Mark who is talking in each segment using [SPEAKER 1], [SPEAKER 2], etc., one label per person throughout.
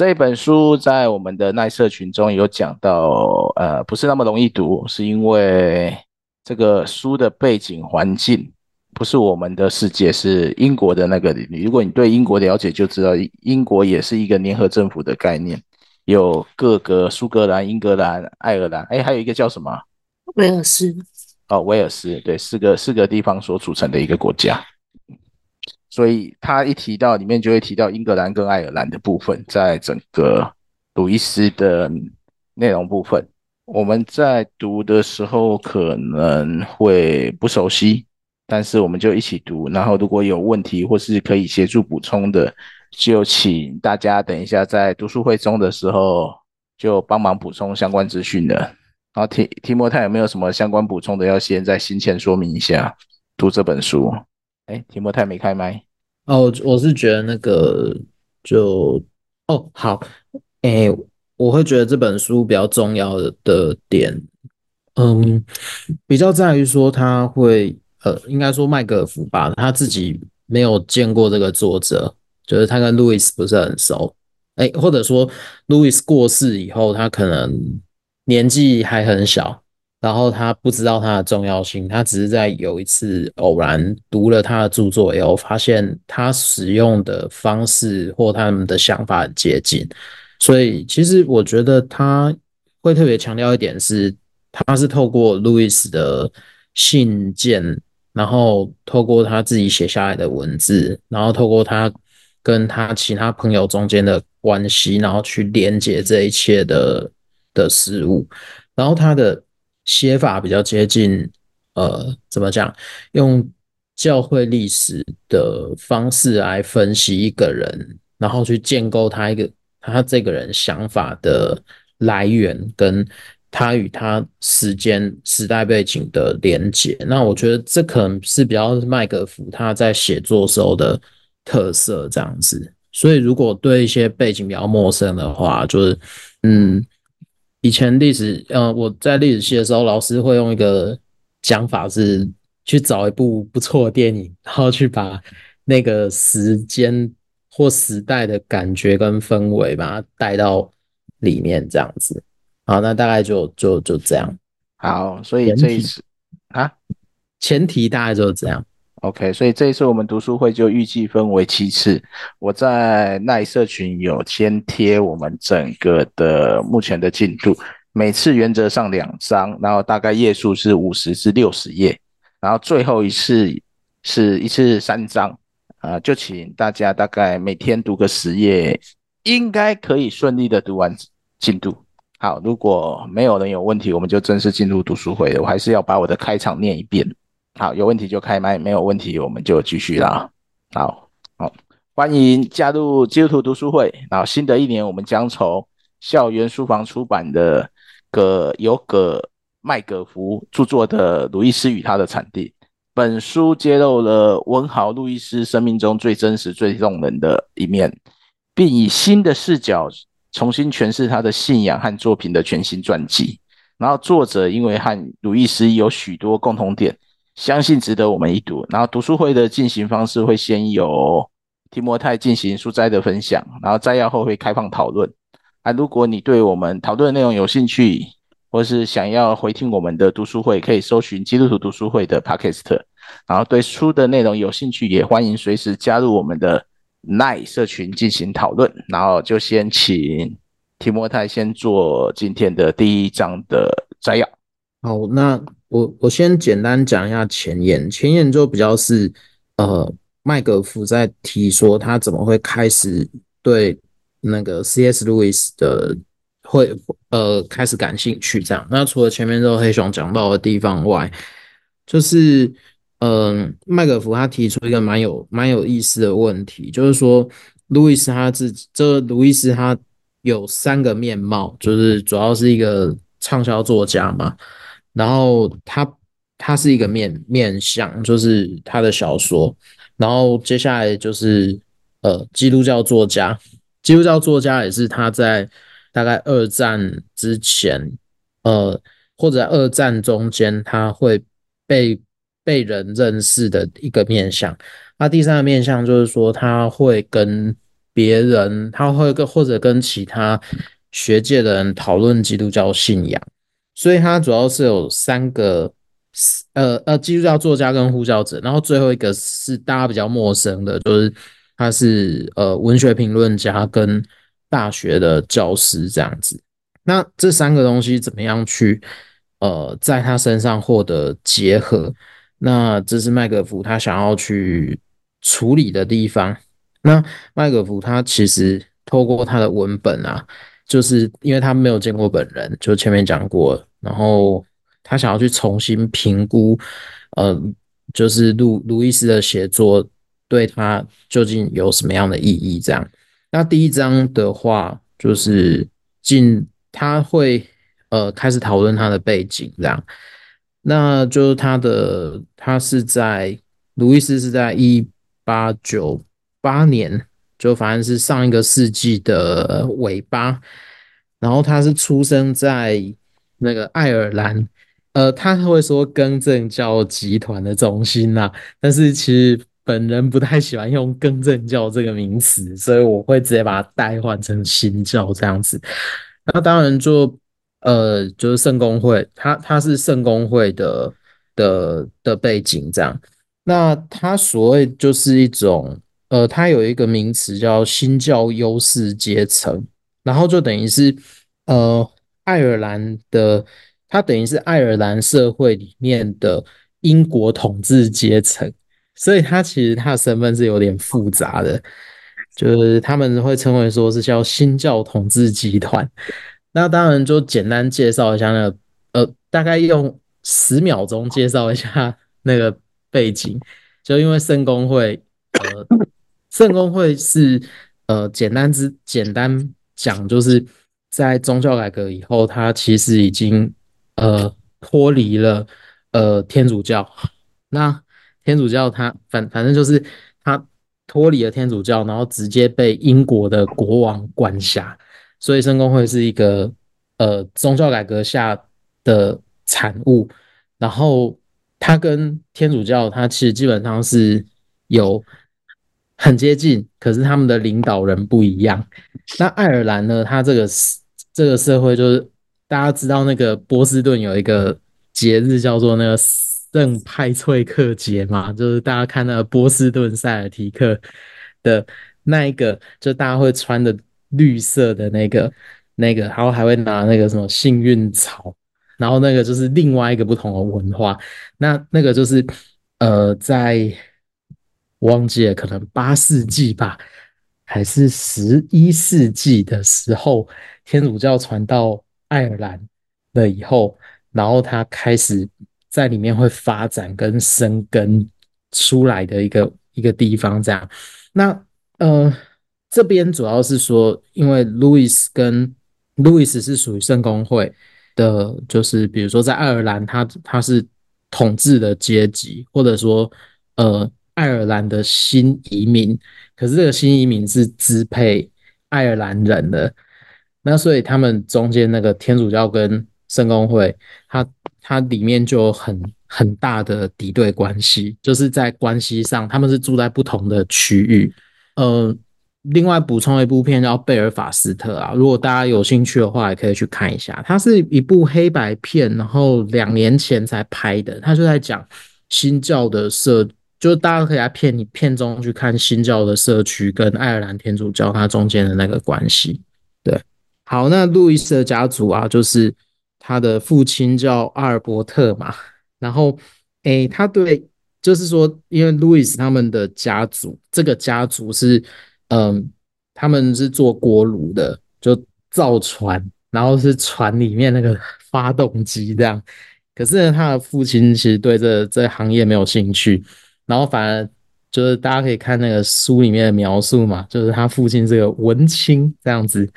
[SPEAKER 1] 这本书在我们的奈社群中有讲到，呃，不是那么容易读，是因为这个书的背景环境不是我们的世界，是英国的那个。如果你对英国了解，就知道英国也是一个联合政府的概念，有各个苏格兰、英格兰、爱尔兰，哎，还有一个叫什么？
[SPEAKER 2] 威尔斯。
[SPEAKER 1] 哦，威尔斯，对，四个四个地方所组成的一个国家。所以他一提到里面就会提到英格兰跟爱尔兰的部分，在整个鲁伊斯的内容部分，我们在读的时候可能会不熟悉，但是我们就一起读，然后如果有问题或是可以协助补充的，就请大家等一下在读书会中的时候就帮忙补充相关资讯的。然后提提莫泰有没有什么相关补充的，要先在行前说明一下读这本书。哎，提摩太没开麦
[SPEAKER 3] 哦，我是觉得那个就哦好，哎，我会觉得这本书比较重要的的点，嗯，比较在于说他会呃，应该说麦格福吧，他自己没有见过这个作者，就是他跟路易斯不是很熟，哎，或者说路易斯过世以后，他可能年纪还很小。然后他不知道它的重要性，他只是在有一次偶然读了他的著作以后，发现他使用的方式或他们的想法很接近，所以其实我觉得他会特别强调一点是，他是透过路易斯的信件，然后透过他自己写下来的文字，然后透过他跟他其他朋友中间的关系，然后去连接这一切的的事物，然后他的。写法比较接近，呃，怎么讲？用教会历史的方式来分析一个人，然后去建构他一个他这个人想法的来源，跟他与他时间时代背景的连接。那我觉得这可能是比较麦格福他在写作时候的特色这样子。所以如果对一些背景比较陌生的话，就是嗯。以前历史，呃，我在历史系的时候，老师会用一个讲法是去找一部不错的电影，然后去把那个时间或时代的感觉跟氛围把它带到里面，这样子。好，那大概就就就这样。
[SPEAKER 1] 好，所以这一次啊，
[SPEAKER 3] 前提大概就是这样。
[SPEAKER 1] OK，所以这一次我们读书会就预计分为七次。我在奈社群有先贴我们整个的目前的进度，每次原则上两章，然后大概页数是五十至六十页，然后最后一次是一次三章，啊，就请大家大概每天读个十页，应该可以顺利的读完进度。好，如果没有人有问题，我们就正式进入读书会了。我还是要把我的开场念一遍。好，有问题就开麦，没有问题我们就继续啦。好好，欢迎加入基督徒读书会。然后新的一年，我们将从校园书房出版的葛由葛麦葛福著作的《鲁易斯与他的产地》。本书揭露了文豪路易斯生命中最真实、最动人的一面，并以新的视角重新诠释他的信仰和作品的全新传记。然后作者因为和鲁易斯有许多共同点。相信值得我们一读。然后读书会的进行方式会先由提摩太进行书摘的分享，然后摘要后会开放讨论。啊，如果你对我们讨论的内容有兴趣，或是想要回听我们的读书会，可以搜寻基督徒读书会的 Podcast。然后对书的内容有兴趣，也欢迎随时加入我们的奈社群进行讨论。然后就先请提摩太先做今天的第一章的摘要。
[SPEAKER 3] 好，那。我我先简单讲一下前言，前言就比较是，呃，麦格福在提说他怎么会开始对那个 C.S. 路易斯的会呃开始感兴趣这样。那除了前面这个黑熊讲到的地方外，就是嗯，麦格福他提出一个蛮有蛮有意思的问题，就是说路易斯他自己，这路易斯他有三个面貌，就是主要是一个畅销作家嘛。然后他他是一个面面相，就是他的小说。然后接下来就是呃，基督教作家，基督教作家也是他在大概二战之前，呃，或者二战中间，他会被被人认识的一个面相。那第三个面相就是说，他会跟别人，他会跟或者跟其他学界的人讨论基督教信仰，所以他主要是有三个，呃呃，基督教作家跟呼叫者，然后最后一个是大家比较陌生的，就是他是呃文学评论家跟大学的教师这样子。那这三个东西怎么样去呃在他身上获得结合？那这是麦格福他想要去处理的地方。那麦克福他其实透过他的文本啊，就是因为他没有见过本人，就前面讲过，然后他想要去重新评估，呃，就是路路易斯的写作对他究竟有什么样的意义？这样，那第一章的话，就是进他会呃开始讨论他的背景，这样，那就是他的他是在路易斯是在一八九。八年，就反正是上一个世纪的尾巴，然后他是出生在那个爱尔兰，呃，他会说更正教集团的中心呐，但是其实本人不太喜欢用更正教这个名词，所以我会直接把它代换成新教这样子。那当然就呃，就是圣公会，他他是圣公会的的的背景这样，那他所谓就是一种。呃，它有一个名词叫新教优势阶层，然后就等于是呃，爱尔兰的，它等于是爱尔兰社会里面的英国统治阶层，所以他其实他的身份是有点复杂的，就是他们会称为说是叫新教统治集团。那当然就简单介绍一下那个，呃，大概用十秒钟介绍一下那个背景，就因为圣公会，呃。圣公会是呃，简单之简单讲，就是在宗教改革以后，它其实已经呃脱离了呃天主教。那天主教它反反正就是它脱离了天主教，然后直接被英国的国王管辖。所以圣公会是一个呃宗教改革下的产物。然后它跟天主教，它其实基本上是有。很接近，可是他们的领导人不一样。那爱尔兰呢？它这个是这个社会就是大家知道，那个波士顿有一个节日叫做那个圣派翠克节嘛，就是大家看那个波士顿塞尔提克的那一个，就大家会穿的绿色的那个那个，然后还会拿那个什么幸运草，然后那个就是另外一个不同的文化。那那个就是呃在。忘记了，可能八世纪吧，还是十一世纪的时候，天主教传到爱尔兰了以后，然后它开始在里面会发展跟生根出来的一个一个地方。这样，那呃，这边主要是说，因为路易斯跟路易斯是属于圣公会的，就是比如说在爱尔兰，他他是统治的阶级，或者说呃。爱尔兰的新移民，可是这个新移民是支配爱尔兰人的，那所以他们中间那个天主教跟圣公会，它它里面就很很大的敌对关系，就是在关系上他们是住在不同的区域。呃，另外补充一部片叫《贝尔法斯特》啊，如果大家有兴趣的话，也可以去看一下。它是一部黑白片，然后两年前才拍的，它就在讲新教的社。就大家可以来片你片中去看新教的社区跟爱尔兰天主教它中间的那个关系。对，好，那路易斯的家族啊，就是他的父亲叫阿尔伯特嘛，然后诶，他对，就是说，因为路易斯他们的家族，这个家族是，嗯，他们是做锅炉的，就造船，然后是船里面那个发动机这样。可是呢，他的父亲其实对这这行业没有兴趣。然后反而就是大家可以看那个书里面的描述嘛，就是他父亲是个文青这样子，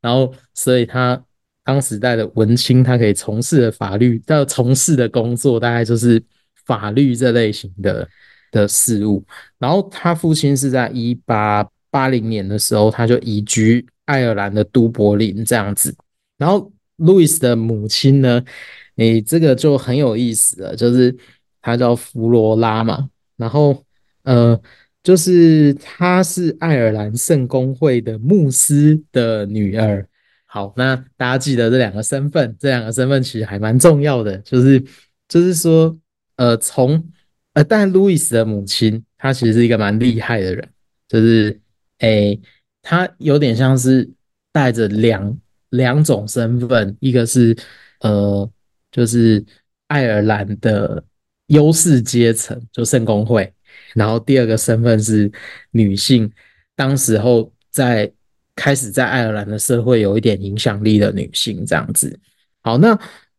[SPEAKER 3] 然后所以他当时代的文青，他可以从事的法律，要从事的工作大概就是法律这类型的的事物。然后他父亲是在一八八零年的时候，他就移居爱尔兰的都柏林这样子。然后路易斯的母亲呢，诶，这个就很有意思了，就是他叫弗罗拉嘛。然后，呃，就是她是爱尔兰圣公会的牧师的女儿。好，那大家记得这两个身份，这两个身份其实还蛮重要的，就是就是说，呃，从呃，但路易斯的母亲她其实是一个蛮厉害的人，就是诶，她有点像是带着两两种身份，一个是呃，就是爱尔兰的优势阶层，就圣公会，然后第二个身份是女性，当时候在。开始在爱尔兰的社会有一点影响力的女性，这样子。好，那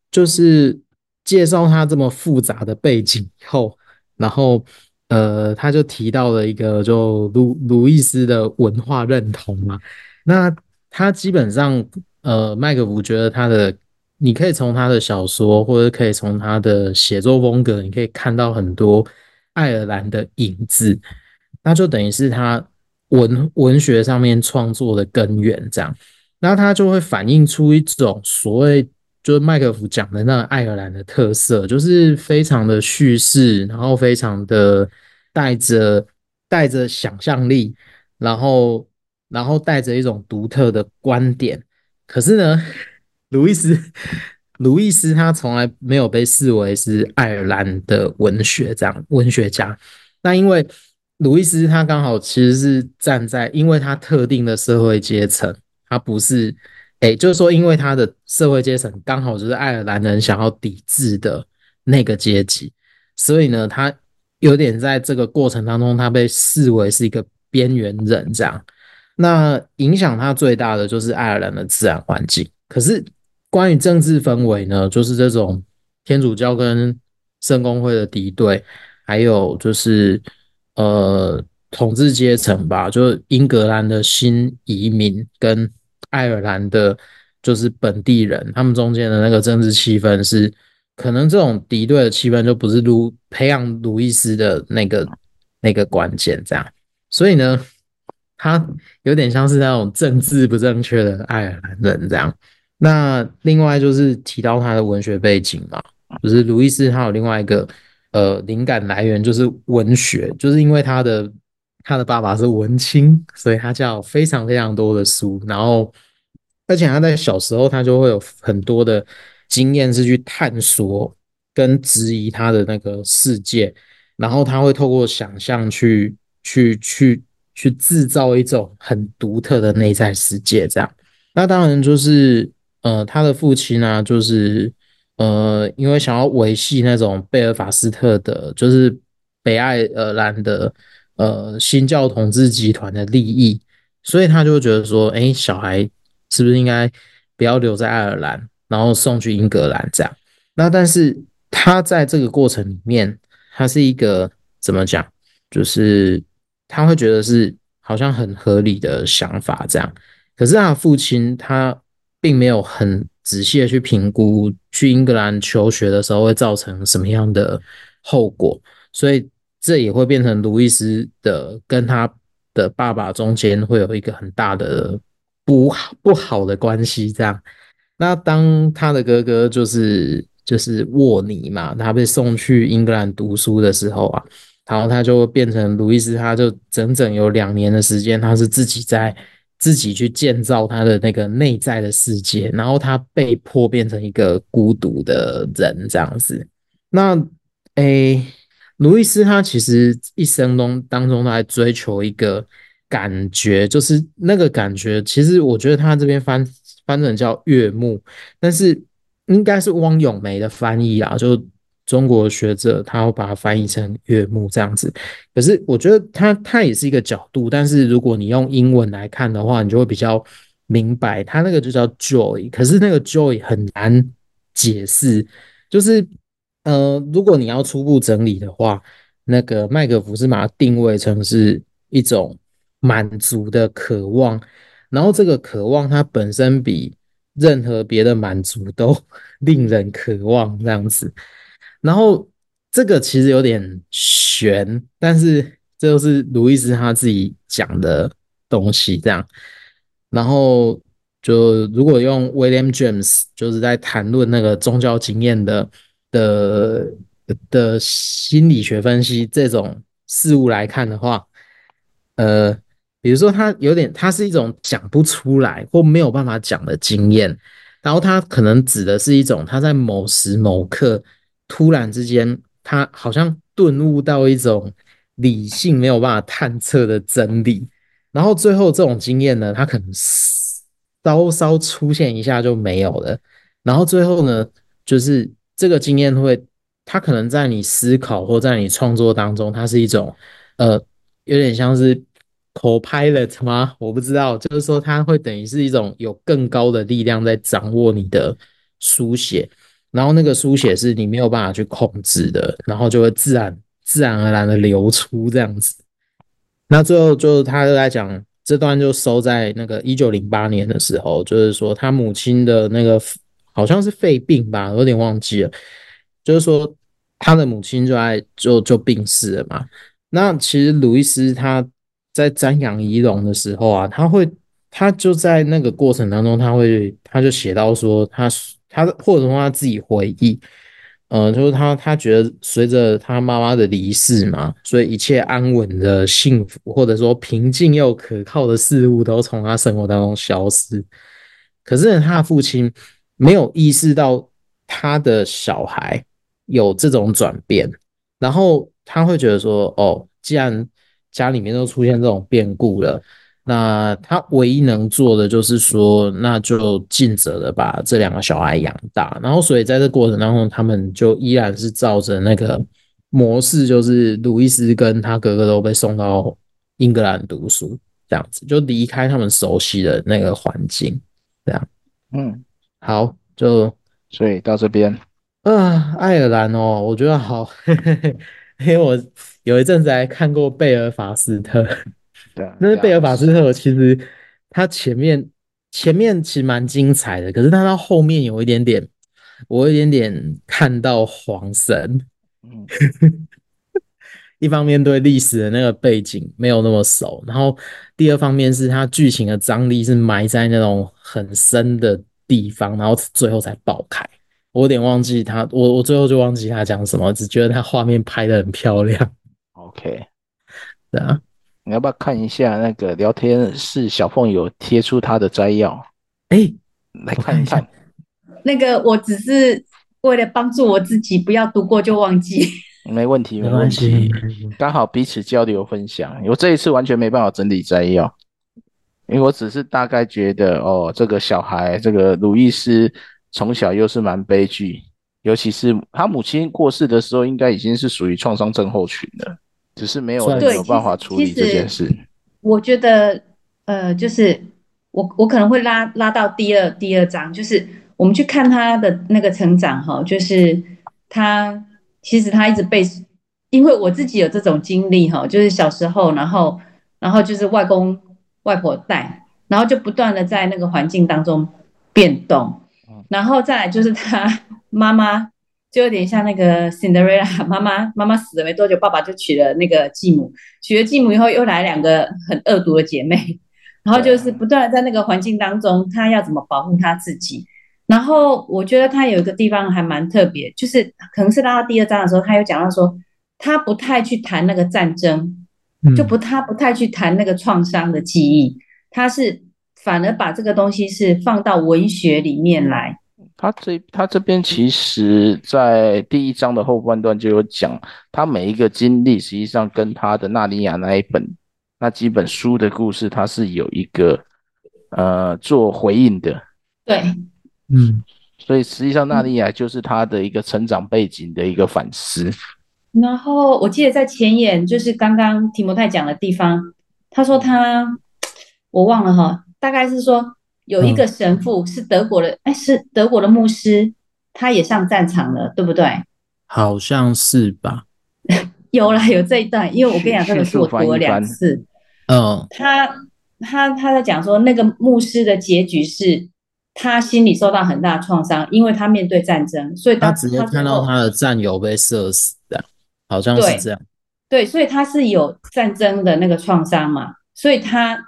[SPEAKER 3] 就是介绍她这么复杂的背景以后，然后呃，他就提到了一个就卢卢易斯的文化认同嘛。那他基本上呃，麦克福觉得他的，你可以从他的小说或者可以从他的写作风格，你可以看到很多爱尔兰的影子，那就等于是他。文文学上面创作的根源，这样，那他就会反映出一种所谓，就是麦克福讲的那个爱尔兰的特色，就是非常的叙事，然后非常的带着带着想象力，然后然后带着一种独特的观点。可是呢，卢易斯卢易斯他从来没有被视为是爱尔兰的文学这样文学家，那因为。鲁伊斯他刚好其实是站在，因为他特定的社会阶层，他不是，诶，就是说，因为他的社会阶层刚好就是爱尔兰人想要抵制的那个阶级，所以呢，他有点在这个过程当中，他被视为是一个边缘人这样。那影响他最大的就是爱尔兰的自然环境。可是关于政治氛围呢，就是这种天主教跟圣公会的敌对，还有就是。呃，统治阶层吧，就是英格兰的新移民跟爱尔兰的，就是本地人，他们中间的那个政治气氛是，可能这种敌对的气氛就不是卢培养路易斯的那个那个关键，这样，所以呢，他有点像是那种政治不正确的爱尔兰人这样。那另外就是提到他的文学背景嘛，就是路易斯他有另外一个。呃，灵感来源就是文学，就是因为他的他的爸爸是文青，所以他叫非常非常多的书，然后而且他在小时候他就会有很多的经验是去探索跟质疑他的那个世界，然后他会透过想象去去去去制造一种很独特的内在世界，这样。那当然就是呃，他的父亲呢、就是。呃，因为想要维系那种贝尔法斯特的，就是北爱尔兰的呃新教统治集团的利益，所以他就会觉得说，哎，小孩是不是应该不要留在爱尔兰，然后送去英格兰这样？那但是他在这个过程里面，他是一个怎么讲？就是他会觉得是好像很合理的想法这样，可是他父亲他并没有很。仔细的去评估去英格兰求学的时候会造成什么样的后果，所以这也会变成路易斯的跟他的爸爸中间会有一个很大的不好不好的关系。这样，那当他的哥哥就是就是沃尼嘛，他被送去英格兰读书的时候啊，然后他就变成路易斯，他就整整有两年的时间，他是自己在。自己去建造他的那个内在的世界，然后他被迫变成一个孤独的人这样子。那，诶，路易斯他其实一生中当中，他还追求一个感觉，就是那个感觉。其实我觉得他这边翻翻成叫悦目，但是应该是汪咏梅的翻译啊，就。中国学者他会把它翻译成悦目这样子，可是我觉得它它也是一个角度，但是如果你用英文来看的话，你就会比较明白，它那个就叫 joy，可是那个 joy 很难解释，就是呃，如果你要初步整理的话，那个麦可夫是把它定位成是一种满足的渴望，然后这个渴望它本身比任何别的满足都 令人渴望这样子。然后这个其实有点玄，但是这就是卢易斯他自己讲的东西，这样。然后就如果用 William James 就是在谈论那个宗教经验的的的心理学分析这种事物来看的话，呃，比如说他有点，他是一种讲不出来或没有办法讲的经验，然后他可能指的是一种他在某时某刻突然之间，他好像顿悟到一种理性没有办法探测的真理，然后最后这种经验呢，他可能稍稍出现一下就没有了，然后最后呢，就是这个经验会，他可能在你思考或在你创作当中，它是一种呃。有点像是 co-pilot 吗？我不知道，就是说它会等于是一种有更高的力量在掌握你的书写，然后那个书写是你没有办法去控制的，然后就会自然自然而然的流出这样子。那最后就他就在讲这段就收在那个一九零八年的时候，就是说他母亲的那个好像是肺病吧，有点忘记了，就是说他的母亲就在就就病逝了嘛。那其实鲁伊斯他在瞻仰遗容的时候啊，他会，他就在那个过程当中，他会，他就写到说他，他或者说他自己回忆，呃，就是他他觉得随着他妈妈的离世嘛，所以一切安稳的幸福或者说平静又可靠的事物都从他生活当中消失。可是他的父亲没有意识到他的小孩有这种转变，然后。他会觉得说：“哦，既然家里面都出现这种变故了，那他唯一能做的就是说，那就尽责的把这两个小孩养大。然后，所以在这过程当中，他们就依然是照着那个模式，就是鲁易斯跟他哥哥都被送到英格兰读书，这样子就离开他们熟悉的那个环境，这样。
[SPEAKER 1] 嗯，
[SPEAKER 3] 好，就
[SPEAKER 1] 所以到这边，
[SPEAKER 3] 啊，爱尔兰哦，我觉得好。嘿嘿嘿。”因为我有一阵子还看过贝尔法斯特，
[SPEAKER 1] 对啊，
[SPEAKER 3] 但是贝尔法斯特其实他前面前面其实蛮精彩的，可是他到后面有一点点，我有一点点看到黄神，嗯，一方面对历史的那个背景没有那么熟，然后第二方面是他剧情的张力是埋在那种很深的地方，然后最后才爆开。我有点忘记他，我我最后就忘记他讲什么，只觉得他画面拍的很漂亮。
[SPEAKER 1] OK，
[SPEAKER 3] 对啊，
[SPEAKER 1] 你要不要看一下那个聊天室小凤有贴出他的摘要？
[SPEAKER 3] 哎、欸，
[SPEAKER 1] 来看一看。
[SPEAKER 2] 那个我只是为了帮助我自己，不要读过就忘记。
[SPEAKER 1] 没问题，没问题，刚好彼此交流分享。我这一次完全没办法整理摘要，因为我只是大概觉得，哦，这个小孩，这个鲁伊斯。从小又是蛮悲剧，尤其是他母亲过世的时候，应该已经是属于创伤症候群了，只是没有没有办法处理这件事。
[SPEAKER 2] 我觉得，呃，就是我我可能会拉拉到第二第二章，就是我们去看他的那个成长哈，就是他其实他一直被，因为我自己有这种经历哈，就是小时候，然后然后就是外公外婆带，然后就不断的在那个环境当中变动。然后再来就是他妈妈，就有点像那个 Cinderella 妈妈，妈妈死了没多久，爸爸就娶了那个继母，娶了继母以后又来两个很恶毒的姐妹，然后就是不断的在那个环境当中，她要怎么保护她自己。然后我觉得她有一个地方还蛮特别，就是可能是拉到第二章的时候，她有讲到说，她不太去谈那个战争，就不她不太去谈那个创伤的记忆，她是反而把这个东西是放到文学里面来。
[SPEAKER 1] 他这他这边其实，在第一章的后半段就有讲，他每一个经历实际上跟他的纳尼亚那一本那几本书的故事，他是有一个呃做回应的。
[SPEAKER 2] 对，
[SPEAKER 3] 嗯，
[SPEAKER 1] 所以实际上纳尼亚就是他的一个成长背景的一个反思。
[SPEAKER 2] 然后我记得在前言，就是刚刚提摩太讲的地方，他说他我忘了哈，大概是说。有一个神父是德国的，哎、嗯，是德国的牧师，他也上战场了，对不对？
[SPEAKER 3] 好像是吧。
[SPEAKER 2] 有啦，有这一段，因为我跟你讲，这个是我读了两次。
[SPEAKER 3] 嗯，
[SPEAKER 2] 他他他在讲说，那个牧师的结局是，他心里受到很大创伤，因为他面对战争，所以他，
[SPEAKER 3] 他直接看到他的战友被射死的，好像是这样。
[SPEAKER 2] 对，对，所以他是有战争的那个创伤嘛，所以他。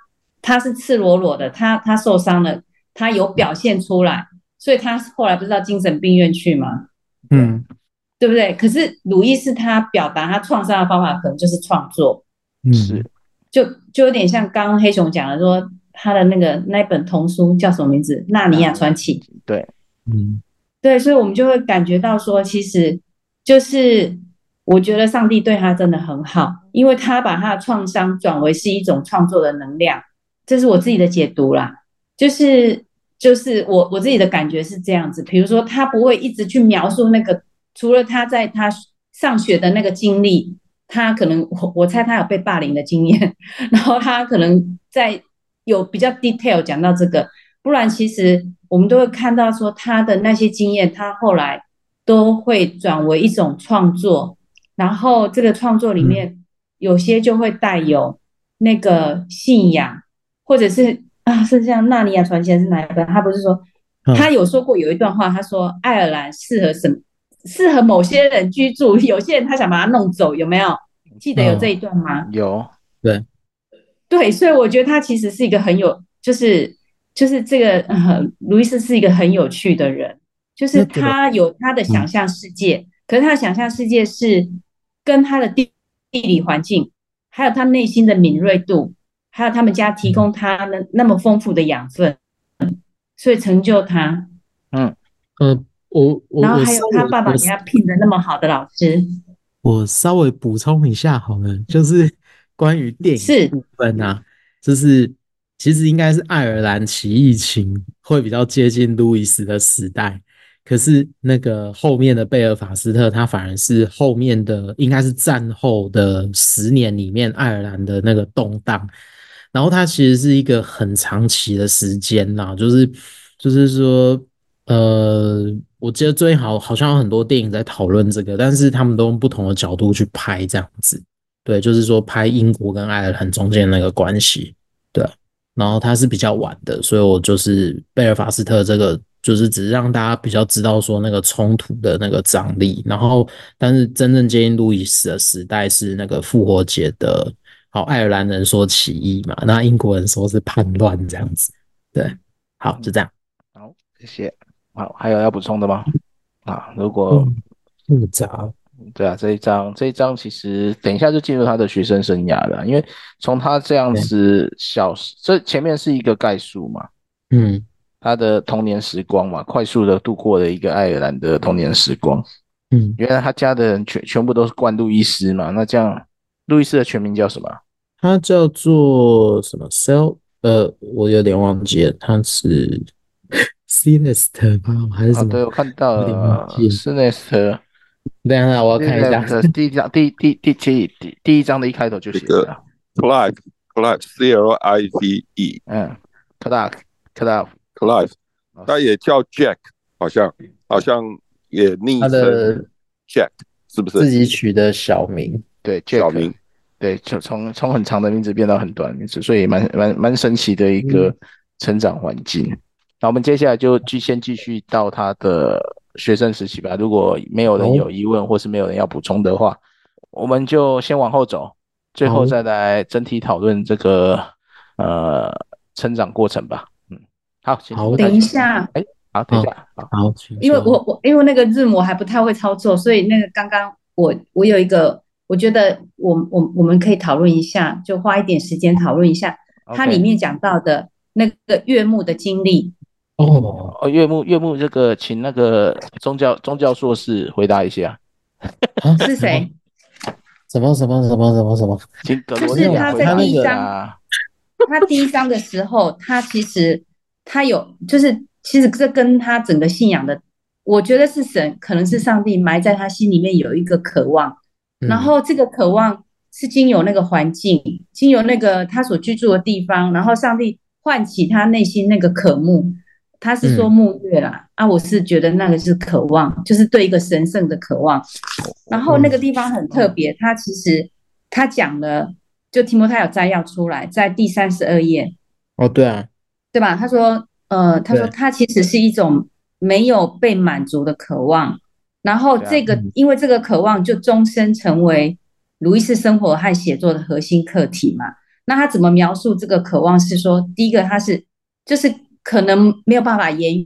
[SPEAKER 2] 他是赤裸裸的，他他受伤了，他有表现出来，所以他后来不是到精神病院去吗？
[SPEAKER 3] 嗯，
[SPEAKER 2] 对不对？可是鲁伊斯他表达他创伤的方法，可能就是创作，
[SPEAKER 3] 嗯，是，
[SPEAKER 2] 就就有点像刚刚黑熊讲的说他的那个那本童书叫什么名字？《纳尼亚传奇》。
[SPEAKER 1] 对，
[SPEAKER 3] 嗯，
[SPEAKER 2] 对，所以我们就会感觉到说，其实就是我觉得上帝对他真的很好，因为他把他的创伤转为是一种创作的能量，这是我自己的解读啦。就是就是我我自己的感觉是这样子，比如说他不会一直去描述那个，除了他在他上学的那个经历，他可能我我猜他有被霸凌的经验，然后他可能在有比较 detail 讲到这个，不然其实我们都会看到说他的那些经验，他后来都会转为一种创作，然后这个创作里面有些就会带有那个信仰，或者是。啊，是像《纳尼亚传奇》是哪一本？他不是说，他有说过有一段话，他说爱尔兰适合什么？适合某些人居住，有些人他想把它弄走，有没有？记得有这一段吗？
[SPEAKER 1] 嗯、有，
[SPEAKER 3] 对，
[SPEAKER 2] 对，所以我觉得他其实是一个很有，就是就是这个呃，鲁伊斯是一个很有趣的人，就是他有他的想象世界，嗯、可是他的想象世界是跟他的地地理环境，还有他内心的敏锐度。还有他们家提供他那那么丰富的养分，所以成就他。
[SPEAKER 1] 嗯
[SPEAKER 3] 呃，我我
[SPEAKER 2] 然后还有他爸爸给他聘的那么好的老师。
[SPEAKER 3] 我稍微补充一下好了，就是关于电影部分啊，是就是其实应该是爱尔兰起义情会比较接近路易斯的时代，可是那个后面的贝尔法斯特，他反而是后面的应该是战后的十年里面爱尔兰的那个动荡。然后它其实是一个很长期的时间呐，就是就是说，呃，我记得最近好好像有很多电影在讨论这个，但是他们都用不同的角度去拍这样子，对，就是说拍英国跟爱尔兰中间那个关系，对，然后它是比较晚的，所以我就是贝尔法斯特这个，就是只是让大家比较知道说那个冲突的那个张力，然后但是真正接近路易斯的时代是那个复活节的。好，爱尔兰人说起义嘛，那英国人说是叛乱这样子。对，好，就这样。
[SPEAKER 1] 好，谢谢。好，还有要补充的吗？啊，如果
[SPEAKER 3] 复杂，
[SPEAKER 1] 对啊，这一章这一章其实等一下就进入他的学生生涯了，因为从他这样子小，这前面是一个概述嘛，
[SPEAKER 3] 嗯，
[SPEAKER 1] 他的童年时光嘛，快速的度过了一个爱尔兰的童年时光，
[SPEAKER 3] 嗯，
[SPEAKER 1] 原来他家的人全全部都是灌路易斯嘛，那这样。路易斯的全名叫什么？
[SPEAKER 3] 他叫做什么？Cel 呃，我有点忘记了，他是 Celeste 吗？还是什么？
[SPEAKER 1] 哦、对，我看到了 Celeste。
[SPEAKER 3] 等一下，我要看一下。
[SPEAKER 1] 第一章，第第第七第第一章的一开头就写了
[SPEAKER 4] Clive，Clive，C L I V E。
[SPEAKER 1] 嗯，Clive，Clive，Clive，
[SPEAKER 4] 他也叫 Jack，好像好像也昵称 Jack，是不是？
[SPEAKER 3] 自己取的小名。
[SPEAKER 1] 对，小名，对，就从从很长的名字变到很短的名字，所以蛮蛮蛮神奇的一个成长环境。嗯、那我们接下来就继先继续到他的学生时期吧。如果没有人有疑问，或是没有人要补充的话，我们就先往后走，最后再来整体讨论这个呃成长过程吧。嗯，好，
[SPEAKER 2] 好，等一下，
[SPEAKER 1] 哎，好，等一下，
[SPEAKER 3] 好，好，
[SPEAKER 2] 因为我我因为那个字母还不太会操作，所以那个刚刚我我有一个。我觉得我我我们可以讨论一下，就花一点时间讨论一下它里面讲到的那个岳母的经历。
[SPEAKER 1] 哦哦，岳母岳母这个，请那个宗教宗教硕士回答一下。
[SPEAKER 2] 是谁？
[SPEAKER 3] 什么什么什么什么什么？
[SPEAKER 2] 就是他在第一章，他第一章的时候，他其实他有，就是其实这跟他整个信仰的，我觉得是神，可能是上帝埋在他心里面有一个渴望。然后这个渴望是经由那个环境，经由那个他所居住的地方，然后上帝唤起他内心那个渴慕。他是说沐浴啦，啊，我是觉得那个是渴望，就是对一个神圣的渴望。然后那个地方很特别，他其实他讲了，就提摩太有摘要出来，在第三十二页。
[SPEAKER 3] 哦，对啊，
[SPEAKER 2] 对吧？他说，呃，他说他其实是一种没有被满足的渴望。然后这个，因为这个渴望就终身成为卢易斯生活和写作的核心课题嘛。那他怎么描述这个渴望？是说，第一个他是就是可能没有办法言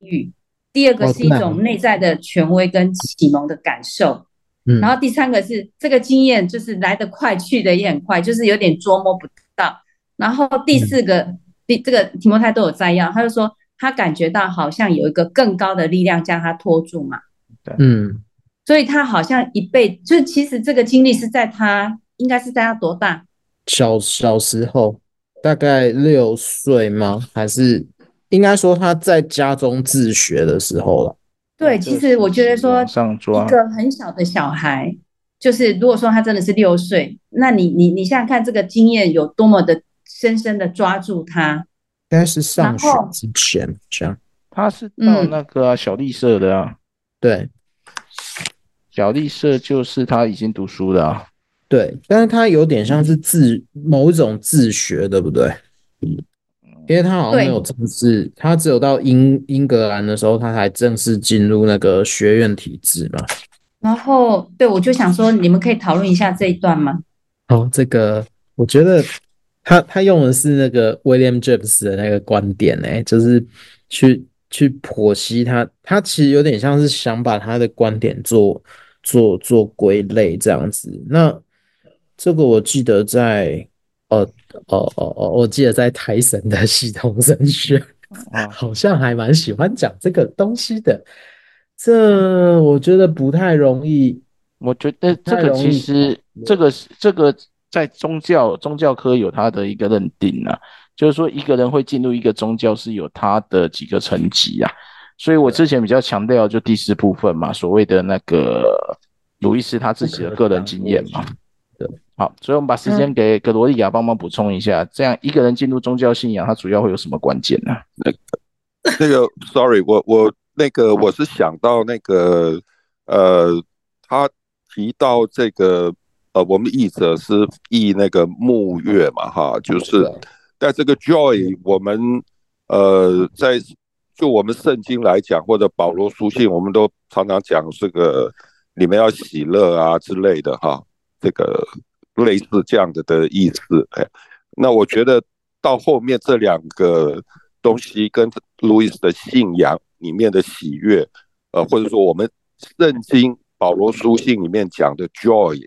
[SPEAKER 2] 语；第二个是一种内在的权威跟启蒙的感受；嗯，然后第三个是这个经验就是来得快，去得也很快，就是有点捉摸不到。然后第四个，嗯、第这个提摩太都有摘要，他就说他感觉到好像有一个更高的力量将他拖住嘛。
[SPEAKER 3] 对，嗯，
[SPEAKER 2] 所以他好像一辈，就其实这个经历是在他应该是在他多大？
[SPEAKER 3] 小小时候，大概六岁吗？还是应该说他在家中自学的时候了？
[SPEAKER 2] 对，其实我觉得说一个很小的小孩，就是如果说他真的是六岁，那你你你想想看，这个经验有多么的深深的抓住他。
[SPEAKER 3] 应该是上学之前这样，
[SPEAKER 1] 他是到那个、啊、小立社的啊，
[SPEAKER 3] 对，
[SPEAKER 1] 小力社就是他已经读书了啊，
[SPEAKER 3] 对，但是他有点像是自某一种自学，对不对？因为他好像没有正式，他只有到英英格兰的时候，他才正式进入那个学院体制嘛。
[SPEAKER 2] 然后，对，我就想说，你们可以讨论一下这一段吗？
[SPEAKER 3] 哦，这个我觉得他他用的是那个 William James 的那个观点，哎，就是去去剖析他，他其实有点像是想把他的观点做做做归类这样子。那这个我记得在。哦哦哦哦，我记得在台神的系统神学，好像还蛮喜欢讲这个东西的。这我觉得不太容易。
[SPEAKER 1] 我觉得这个其实这个这个在宗教宗教科有它的一个认定啊，就是说一个人会进入一个宗教是有他的几个层级啊。所以我之前比较强调就第四部分嘛，所谓的那个鲁伊斯他自己的个人经验嘛。对好，所以我们把时间给格罗利亚帮忙补充一下，这样一个人进入宗教信仰，他主要会有什么关键呢？
[SPEAKER 4] 那个，那个，sorry，我我那个我是想到那个，呃，他提到这个，呃，我们译者是译那个木月嘛，哈，就是在这个 joy，我们呃，在就我们圣经来讲，或者保罗书信，我们都常常讲这个你们要喜乐啊之类的，哈，这个。类似这样的的意思，哎，那我觉得到后面这两个东西跟路易斯的信仰里面的喜悦，呃，或者说我们圣经保罗书信里面讲的 joy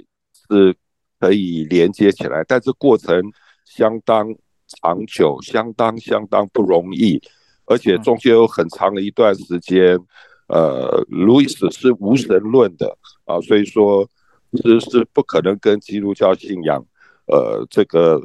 [SPEAKER 4] 是可以连接起来，但是过程相当长久，相当相当不容易，而且中间有很长的一段时间，呃，路易斯是无神论的啊，所以说。是是不可能跟基督教信仰，呃，这个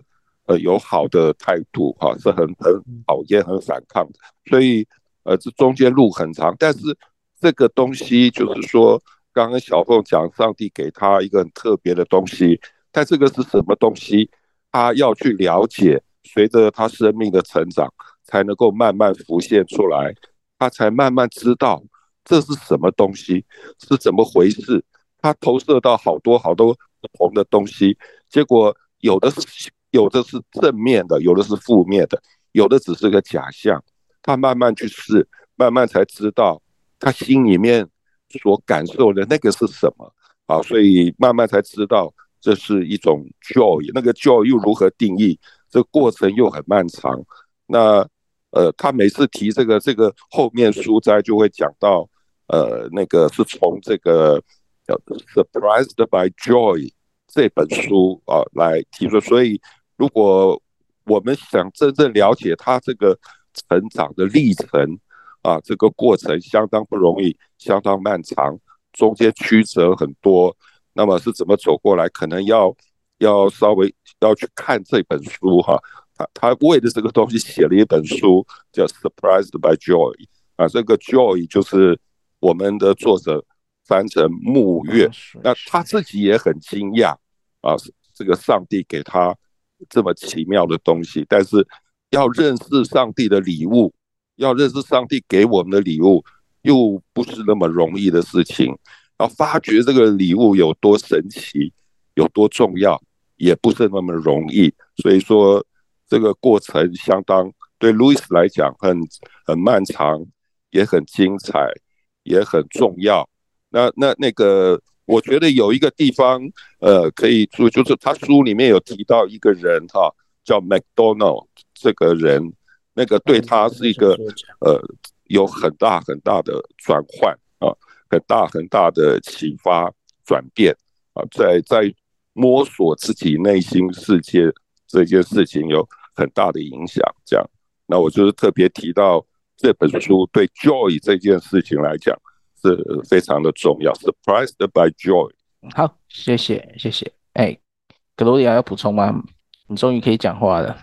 [SPEAKER 4] 呃有好的态度哈、啊，是很很讨厌、很反抗的。所以呃，这中间路很长。但是这个东西就是说，刚刚小凤讲，上帝给他一个很特别的东西，但这个是什么东西？他要去了解，随着他生命的成长，才能够慢慢浮现出来，他才慢慢知道这是什么东西，是怎么回事。他投射到好多好多不同的东西，结果有的是有的是正面的，有的是负面的，有的只是个假象。他慢慢去试，慢慢才知道他心里面所感受的那个是什么啊，所以慢慢才知道这是一种 joy。那个 joy 又如何定义？这过程又很漫长。那呃，他每次提这个这个后面书斋就会讲到，呃，那个是从这个。叫《Surprised by Joy》这本书啊，来提出。所以，如果我们想真正了解他这个成长的历程啊，这个过程相当不容易，相当漫长，中间曲折很多。那么是怎么走过来？可能要要稍微要去看这本书哈。他他为了这个东西写了一本书，叫《Surprised by Joy》啊。这个 Joy 就是我们的作者。翻成木月，那他自己也很惊讶啊！这个上帝给他这么奇妙的东西，但是要认识上帝的礼物，要认识上帝给我们的礼物，又不是那么容易的事情。要发觉这个礼物有多神奇，有多重要，也不是那么容易。所以说，这个过程相当对路易斯来讲很很漫长，也很精彩，也很重要。那那那个，我觉得有一个地方，呃，可以注，就是他书里面有提到一个人哈，叫 McDonald 这个人，那个对他是一个呃，有很大很大的转换啊，很大很大的启发。转变啊，在在摸索自己内心世界这件事情有很大的影响。这样，那我就是特别提到这本书对 joy 这件事情来讲是非常的重要。Surprised by joy。
[SPEAKER 1] 好，谢谢谢谢。哎，格罗利亚要补充吗？你终于可以讲话了。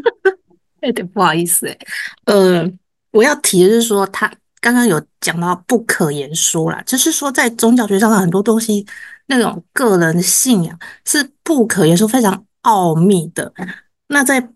[SPEAKER 5] 有点不好意思哎，呃，我要提的是说，他刚刚有讲到不可言说啦，就是说在宗教学上的很多东西，那种个人信仰是不可言说，非常奥秘的。那在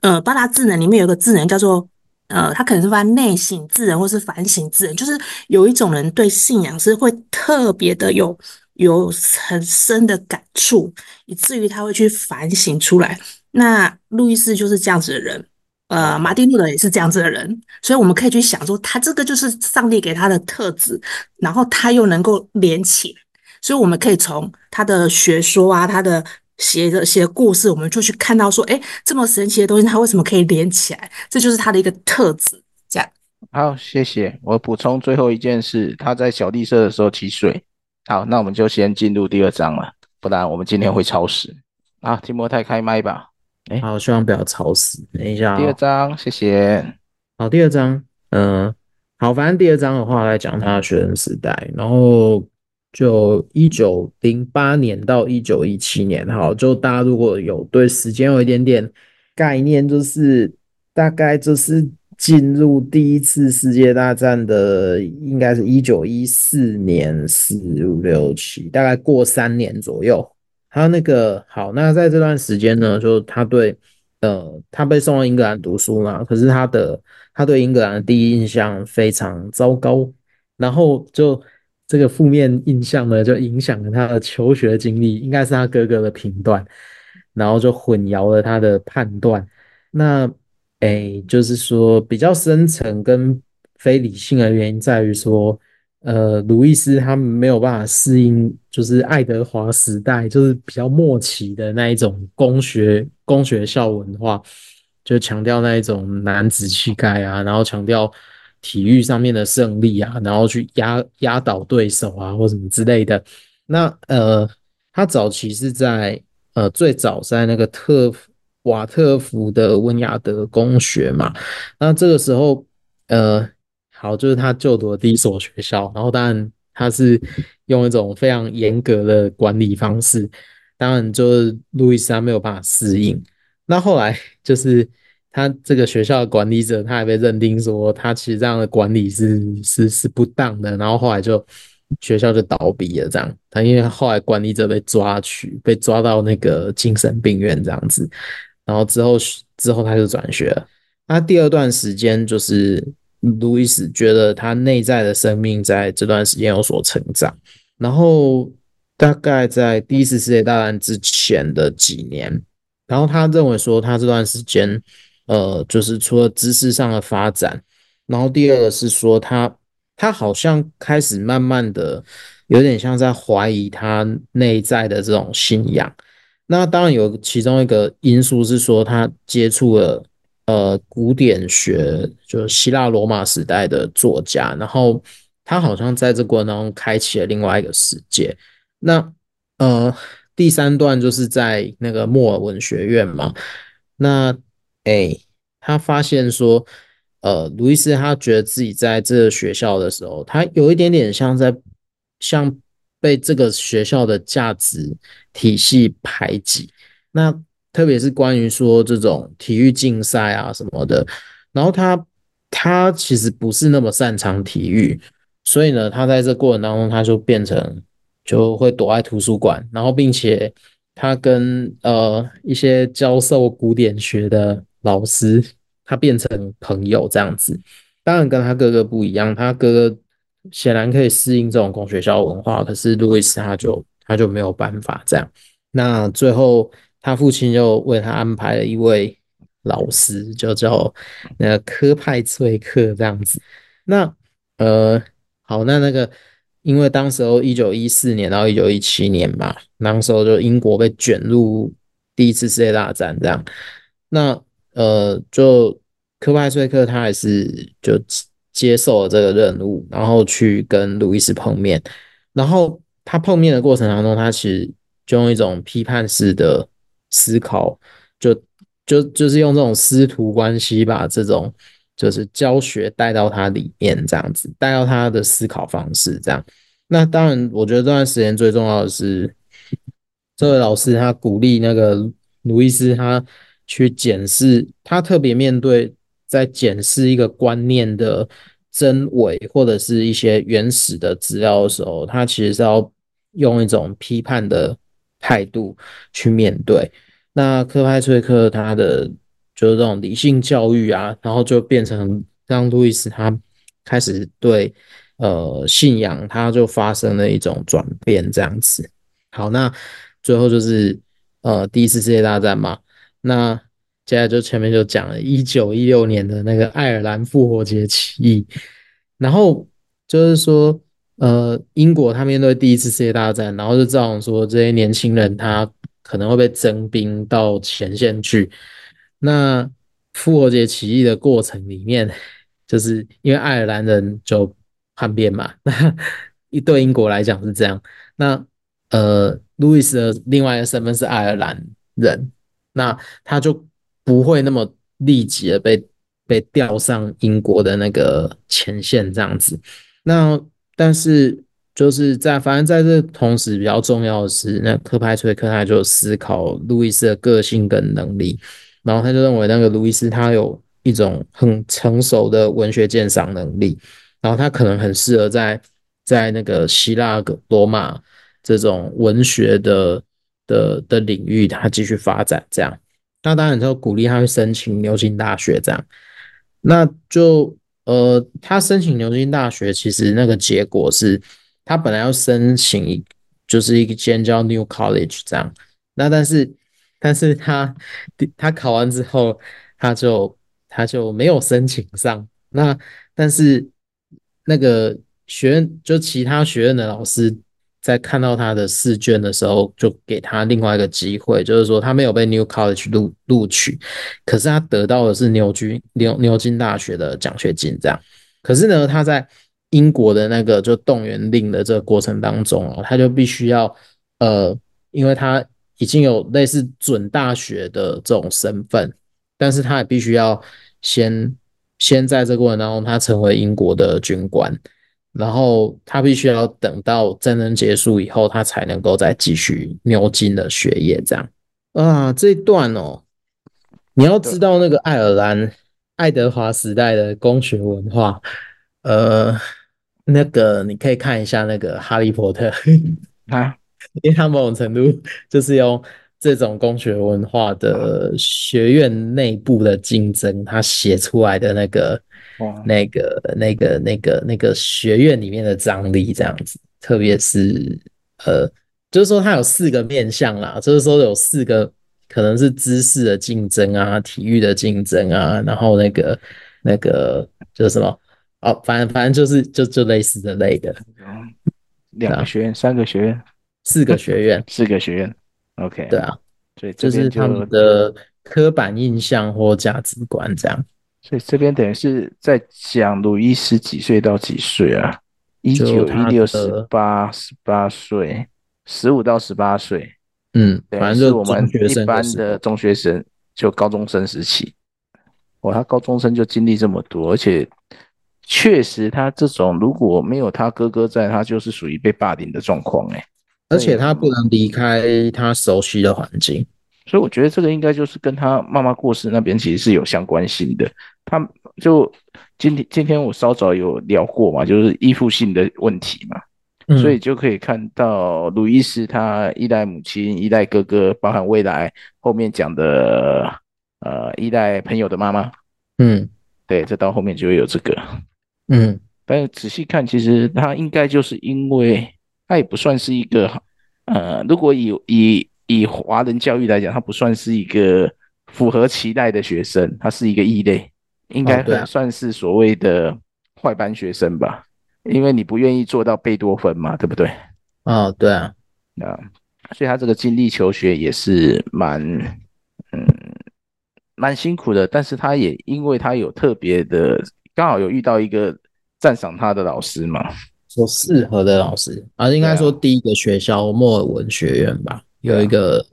[SPEAKER 5] 呃八大智能里面有个智能叫做呃，他可能是翻内省智能或是反省智能，就是有一种人对信仰是会特别的有有很深的感触，以至于他会去反省出来。那路易斯就是这样子的人。呃，马丁路德也是这样子的人，所以我们可以去想说，他这个就是上帝给他的特质，然后他又能够连起，所以我们可以从他的学说啊，他的写的写的故事，我们就去看到说，哎，这么神奇的东西，它为什么可以连起来？这就是它的一个特质。这样。
[SPEAKER 1] 好，谢谢。我补充最后一件事，他在小丽舍的时候起水。好，那我们就先进入第二章了，不然我们今天会超时。啊，提摩太开麦吧。
[SPEAKER 3] 哎，好，希望不要吵死。等一下，
[SPEAKER 1] 第二章，谢谢。
[SPEAKER 3] 好，第二章，嗯，好，反正第二章的话来讲他的学生时代，然后就一九零八年到一九一七年，好，就大家如果有对时间有一点点概念，就是大概就是进入第一次世界大战的，应该是一九一四年四五六七，大概过三年左右。他那个好，那在这段时间呢，就他对，呃，他被送到英格兰读书嘛，可是他的他对英格兰的第一印象非常糟糕，然后就这个负面印象呢，就影响了他的求学经历，应该是他哥哥的评断，然后就混淆了他的判断。那，哎，就是说比较深层跟非理性的原因在于说。呃，路易斯他没有办法适应，就是爱德华时代，就是比较末期的那一种公学公学校文化，就强调那一种男子气概啊，然后强调体育上面的胜利啊，然后去压压倒对手啊，或什么之类的。那呃，他早期是在呃最早在那个特瓦特福的温亚德公学嘛，那这个时候呃。好，就是他就读的第一所学校，然后当然他是用一种非常严格的管理方式，当然就是路易斯他没有办法适应。那后来就是他这个学校的管理者，他还被认定说他其实这样的管理是是是不当的，然后后来就学校就倒闭了。这样，他因为后来管理者被抓去，被抓到那个精神病院这样子，然后之后之后他就转学了。那第二段时间就是。路易斯觉得他内在的生命在这段时间有所成长，然后大概在第一次世界大战之前的几年，然后他认为说他这段时间，呃，就是除了知识上的发展，然后第二个是说他他好像开始慢慢的有点像在怀疑他内在的这种信仰。那当然有其中一个因素是说他接触了。呃，古典学就是希腊罗马时代的作家，然后他好像在这过程当中开启了另外一个世界。那呃，第三段就是在那个莫尔文学院嘛。那哎，他发现说，呃，路易斯他觉得自己在这个学校的时候，他有一点点像在像被这个学校的价值体系排挤。那特别是关于说这种体育竞赛啊什么的，然后他他其实不是那么擅长体育，所以呢，他在这过程当中他就变成就会躲在图书馆，然后并且他跟呃一些教授古典学的老师，他变成朋友这样子。当然跟他哥哥不一样，他哥哥显然可以适应这种公学校文化，可是路易斯他就他就没有办法这样。那最后。他父亲又为他安排了一位老师，就叫那科派翠克这样子。那呃，好，那那个，因为当时候一九一四年到一九一七年嘛，那时候就英国被卷入第一次世界大战这样。那呃，就科派瑞克他还是就接受了这个任务，然后去跟路易斯碰面，然后他碰面的过程当中，他其实就用一种批判式的思考，就就就是用这种师徒关系把这种就是教学带到他里面，这样子带到他的思考方式，这样。那当然，我觉得这段时间最重要的是，这位老师他鼓励那个路易斯他去检视，他特别面对在检视一个观念的真伪或者是一些原始的资料的时候，他其实是要用一种批判的态度去面对。那科派崔克他的就是这种理性教育啊，然后就变成让路易斯他开始对。呃，信仰他就发生了一种转变，这样子。好，那最后就是呃，第一次世界大战嘛。那接下来就前面就讲了，一九一六年的那个爱尔兰复活节起义。然后就是说，呃，英国他面对第一次世界大战，然后就造成说这些年轻人他可能会被征兵到前线去。那复活节起义的过程里面，就是因为爱尔兰人就叛变嘛，那 一对英国来讲是这样。那呃，路易斯的另外一个身份是爱尔兰人，那他就不会那么立即的被被调上英国的那个前线这样子。那但是就是在反正在这同时比较重要的是，那科派崔克他就思考路易斯的个性跟能力，然后他就认为那个路易斯他有一种很成熟的文学鉴赏能力。然后他可能很适合在在那个希腊、罗马这种文学的的的领域，他继续发展这样。那当然就鼓励他去申请牛津大学这样。那就呃，他申请牛津大学，其实那个结果是他本来要申请就是一间叫 New College 这样。那但是但是他他考完之后，他就他就没有申请上。那但是。那个学院就其他学院的老师在看到他的试卷的时候，就给他另外一个机会，就是说他没有被 New College 录录取，可是他得到的是牛津牛牛津大学的奖学金，这样。可是呢，他在英国的那个就动员令的这个过程当中哦，他就必须要呃，因为他已经有类似准大学的这种身份，但是他也必须要先。先在这个过程当中，他成为英国的军官，然后他必须要等到战争结束以后，他才能够再继续牛津的学业。这样啊，这一段哦，你要知道那个爱尔兰爱德华时代的公学文化，呃，那个你可以看一下那个哈利波特 啊，因为他某种程度就是用。这种公学文化的学院内部的竞争，他写出来的那个、那个、那个、那个、那个学院里面的张力，这样子，特别是呃，就是说它有四个面向啦，就是说有四个可能是知识的竞争啊，体育的竞争啊，然后那个、那个就是什么哦，反正反正就是就就类似的类的，
[SPEAKER 1] 两个学院、三个学院、
[SPEAKER 3] 四个学院、
[SPEAKER 1] 四个学院。OK，
[SPEAKER 3] 对啊，
[SPEAKER 1] 所以
[SPEAKER 3] 这是他们的刻板印象或价值观这样。
[SPEAKER 1] 所以这边等于是在讲鲁伊斯几岁到几岁啊？一九一六十八十八岁，十五到十八岁。
[SPEAKER 3] 嗯，反正就
[SPEAKER 1] 我们一般的中学生，就高中生时期。哇，他高中生就经历这么多，而且确实他这种如果没有他哥哥在，他就是属于被霸凌的状况哎。
[SPEAKER 3] 而且他不能离开他熟悉的环境，
[SPEAKER 1] 所以我觉得这个应该就是跟他妈妈过世那边其实是有相关性的。他就今天今天我稍早有聊过嘛，就是依附性的问题嘛，嗯、所以就可以看到路易斯他依赖母亲、依赖哥哥，包含未来后面讲的呃依赖朋友的妈妈。
[SPEAKER 3] 嗯，
[SPEAKER 1] 对，这到后面就会有这个。
[SPEAKER 3] 嗯，
[SPEAKER 1] 但是仔细看，其实他应该就是因为。他也不算是一个，呃，如果以以以华人教育来讲，他不算是一个符合期待的学生，他是一个异类，应该算是所谓的坏班学生吧？因为你不愿意做到贝多芬嘛，对不对？
[SPEAKER 3] 哦，对啊，
[SPEAKER 1] 啊，所以他这个经历求学也是蛮，嗯，蛮辛苦的，但是他也因为他有特别的，刚好有遇到一个赞赏他的老师嘛。
[SPEAKER 3] 有适合的老师啊，应该说第一个学校莫尔文学院吧，有一个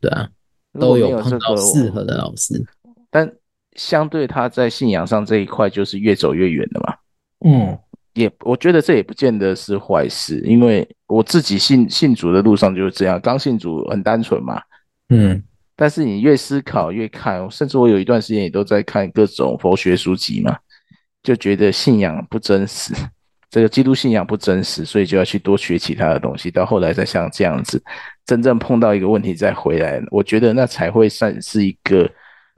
[SPEAKER 3] 对啊，都有碰到适合的老师，
[SPEAKER 1] 但相对他在信仰上这一块就是越走越远的嘛。
[SPEAKER 3] 嗯，
[SPEAKER 1] 也我觉得这也不见得是坏事，因为我自己信信主的路上就是这样，刚信主很单纯嘛。
[SPEAKER 3] 嗯，
[SPEAKER 1] 但是你越思考越看，甚至我有一段时间也都在看各种佛学书籍嘛，就觉得信仰不真实。这个基督信仰不真实，所以就要去多学其他的东西。到后来再像这样子，真正碰到一个问题再回来，我觉得那才会算是一个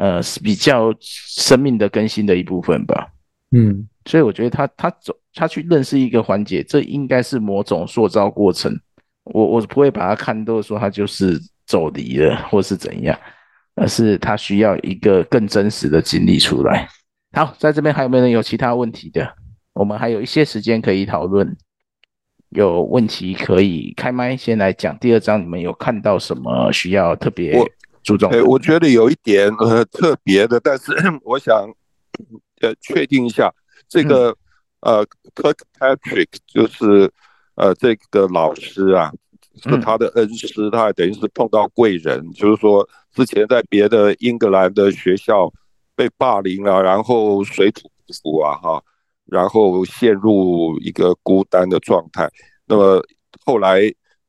[SPEAKER 1] 呃比较生命的更新的一部分吧。
[SPEAKER 3] 嗯，
[SPEAKER 1] 所以我觉得他他走他去认识一个环节，这应该是某种塑造过程。我我不会把它看作说他就是走离了或是怎样，而是他需要一个更真实的经历出来。好，在这边还有没有人有其他问题的？我们还有一些时间可以讨论，有问题可以开麦先来讲。第二章你们有看到什么需要特别注重？
[SPEAKER 4] 我觉得有一点呃特别的，但是 我想呃确定一下，这个、嗯、呃 Kirkpatrick 就是呃这个老师啊，是他的恩师，嗯、他等于是碰到贵人，就是说之前在别的英格兰的学校被霸凌了，然后水土不服啊，哈。然后陷入一个孤单的状态，那么后来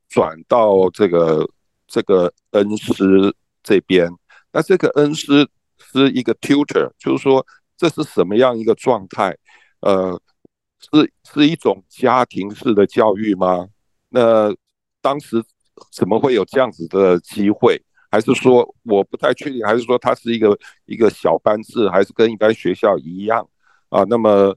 [SPEAKER 4] 转到这个这个恩师这边，那这个恩师是一个 tutor，就是说这是什么样一个状态？呃，是是一种家庭式的教育吗？那当时怎么会有这样子的机会？还是说我不太确定？还是说他是一个一个小班制？还是跟一般学校一样啊？那么。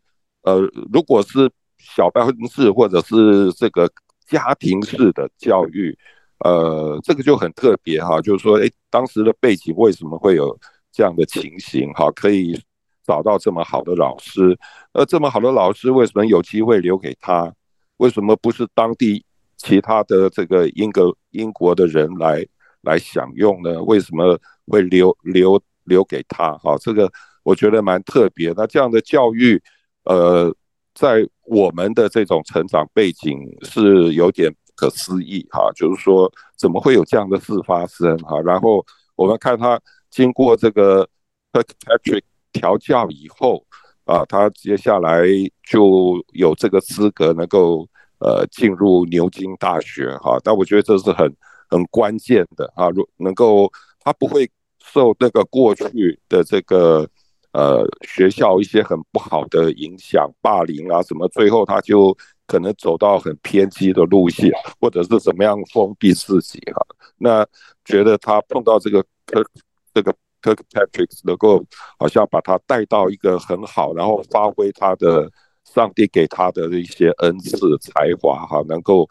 [SPEAKER 4] 呃，如果是小班制或者是这个家庭式的教育，呃，这个就很特别哈，就是说，哎，当时的背景为什么会有这样的情形？哈，可以找到这么好的老师，而这么好的老师为什么有机会留给他？为什么不是当地其他的这个英格英国的人来来享用呢？为什么会留留留给他？哈，这个我觉得蛮特别。那这样的教育。呃，在我们的这种成长背景是有点可思议哈，就是说怎么会有这样的事发生哈？然后我们看他经过这个 Kirkpatrick 调教以后啊，他接下来就有这个资格能够呃进入牛津大学哈。但我觉得这是很很关键的啊，如能够他不会受那个过去的这个。呃，学校一些很不好的影响，霸凌啊什么，最后他就可能走到很偏激的路线，或者是怎么样封闭自己哈、那觉得他碰到这个 Kirk 这个 Kirkpatrick 能够好像把他带到一个很好，然后发挥他的上帝给他的一些恩赐才华哈，能够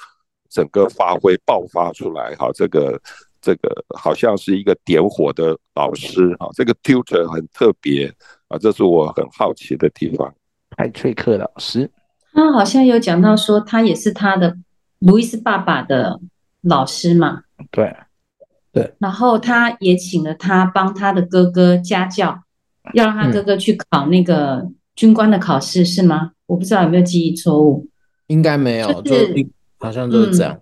[SPEAKER 4] 整个发挥爆发出来哈、这个。这个好像是一个点火的老师啊，这个 tutor 很特别啊，这是我很好奇的地方。
[SPEAKER 1] 派翠克老师，
[SPEAKER 2] 他好像有讲到说，他也是他的路易斯爸爸的老师嘛。
[SPEAKER 1] 对，对。
[SPEAKER 2] 然后他也请了他帮他的哥哥家教，要让他哥哥去考那个军官的考试，是吗？我不知道有没有记忆错误。
[SPEAKER 3] 应该没有，就是就好像就是这样。
[SPEAKER 2] 嗯、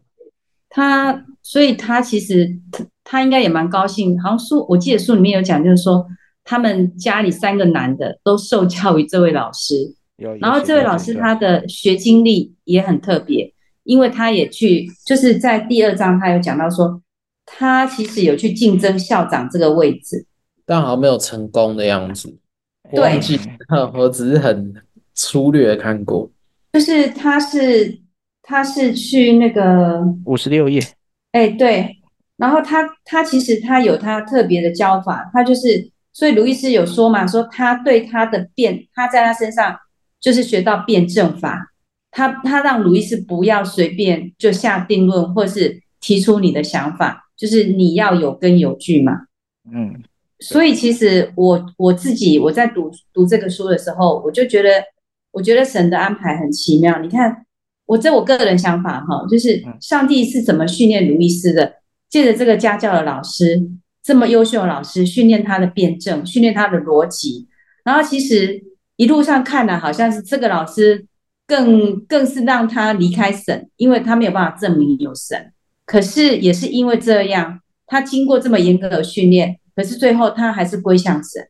[SPEAKER 2] 他。所以他其实他他应该也蛮高兴，好像书我记得书里面有讲，就是说他们家里三个男的都受教于这位老师，然后这位老师他的学经历也很特别，因为他也去就是在第二章他有讲到说，他其实有去竞争校长这个位置，
[SPEAKER 3] 但好像没有成功的样子。
[SPEAKER 2] 对，
[SPEAKER 3] 我只是很粗略看过，
[SPEAKER 2] 就是他是他是去那个
[SPEAKER 1] 五十六页。
[SPEAKER 2] 哎，对，然后他他其实他有他特别的教法，他就是，所以卢医师有说嘛，说他对他的变，他在他身上就是学到辩证法，他他让鲁医师不要随便就下定论，或是提出你的想法，就是你要有根有据嘛。
[SPEAKER 1] 嗯，
[SPEAKER 2] 所以其实我我自己我在读读这个书的时候，我就觉得，我觉得神的安排很奇妙，你看。我这我个人想法哈，就是上帝是怎么训练鲁医师的？借着这个家教的老师，这么优秀的老师，训练他的辩证，训练他的逻辑。然后其实一路上看来，好像是这个老师更更是让他离开神，因为他没有办法证明有神。可是也是因为这样，他经过这么严格的训练，可是最后他还是归向神。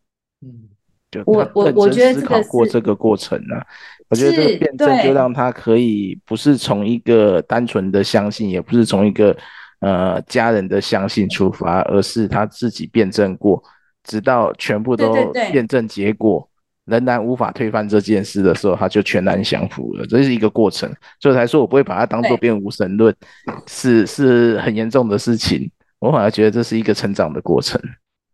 [SPEAKER 1] 嗯，就
[SPEAKER 2] 我我我觉得这个
[SPEAKER 1] 过这个过程呢、啊，我觉得这个辩证就让他可以不是从一个单纯的相信，也不是从一个呃家人的相信出发，而是他自己辩证过，直到全部都验证结果。仍然无法推翻这件事的时候，他就全然降服了。这是一个过程，所以才说我不会把它当做变无神论，是是很严重的事情。我反而觉得这是一个成长的过程。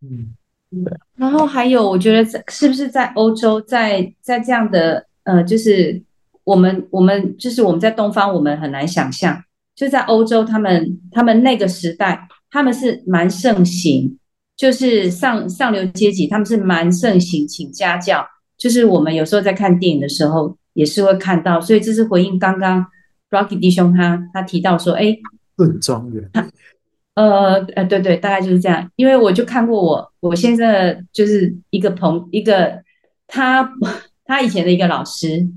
[SPEAKER 2] 嗯，对。然后还有，我觉得在是不是在欧洲，在在这样的呃，就是我们我们就是我们在东方，我们很难想象，就在欧洲，他们他们那个时代，他们是蛮盛行，就是上上流阶级，他们是蛮盛行请家教。就是我们有时候在看电影的时候，也是会看到，所以这是回应刚刚 Rocky 弟兄他他提到说，哎，
[SPEAKER 3] 论庄园，
[SPEAKER 2] 呃呃，对对，大概就是这样。因为我就看过我我先生的就是一个朋一个他 他以前的一个老师，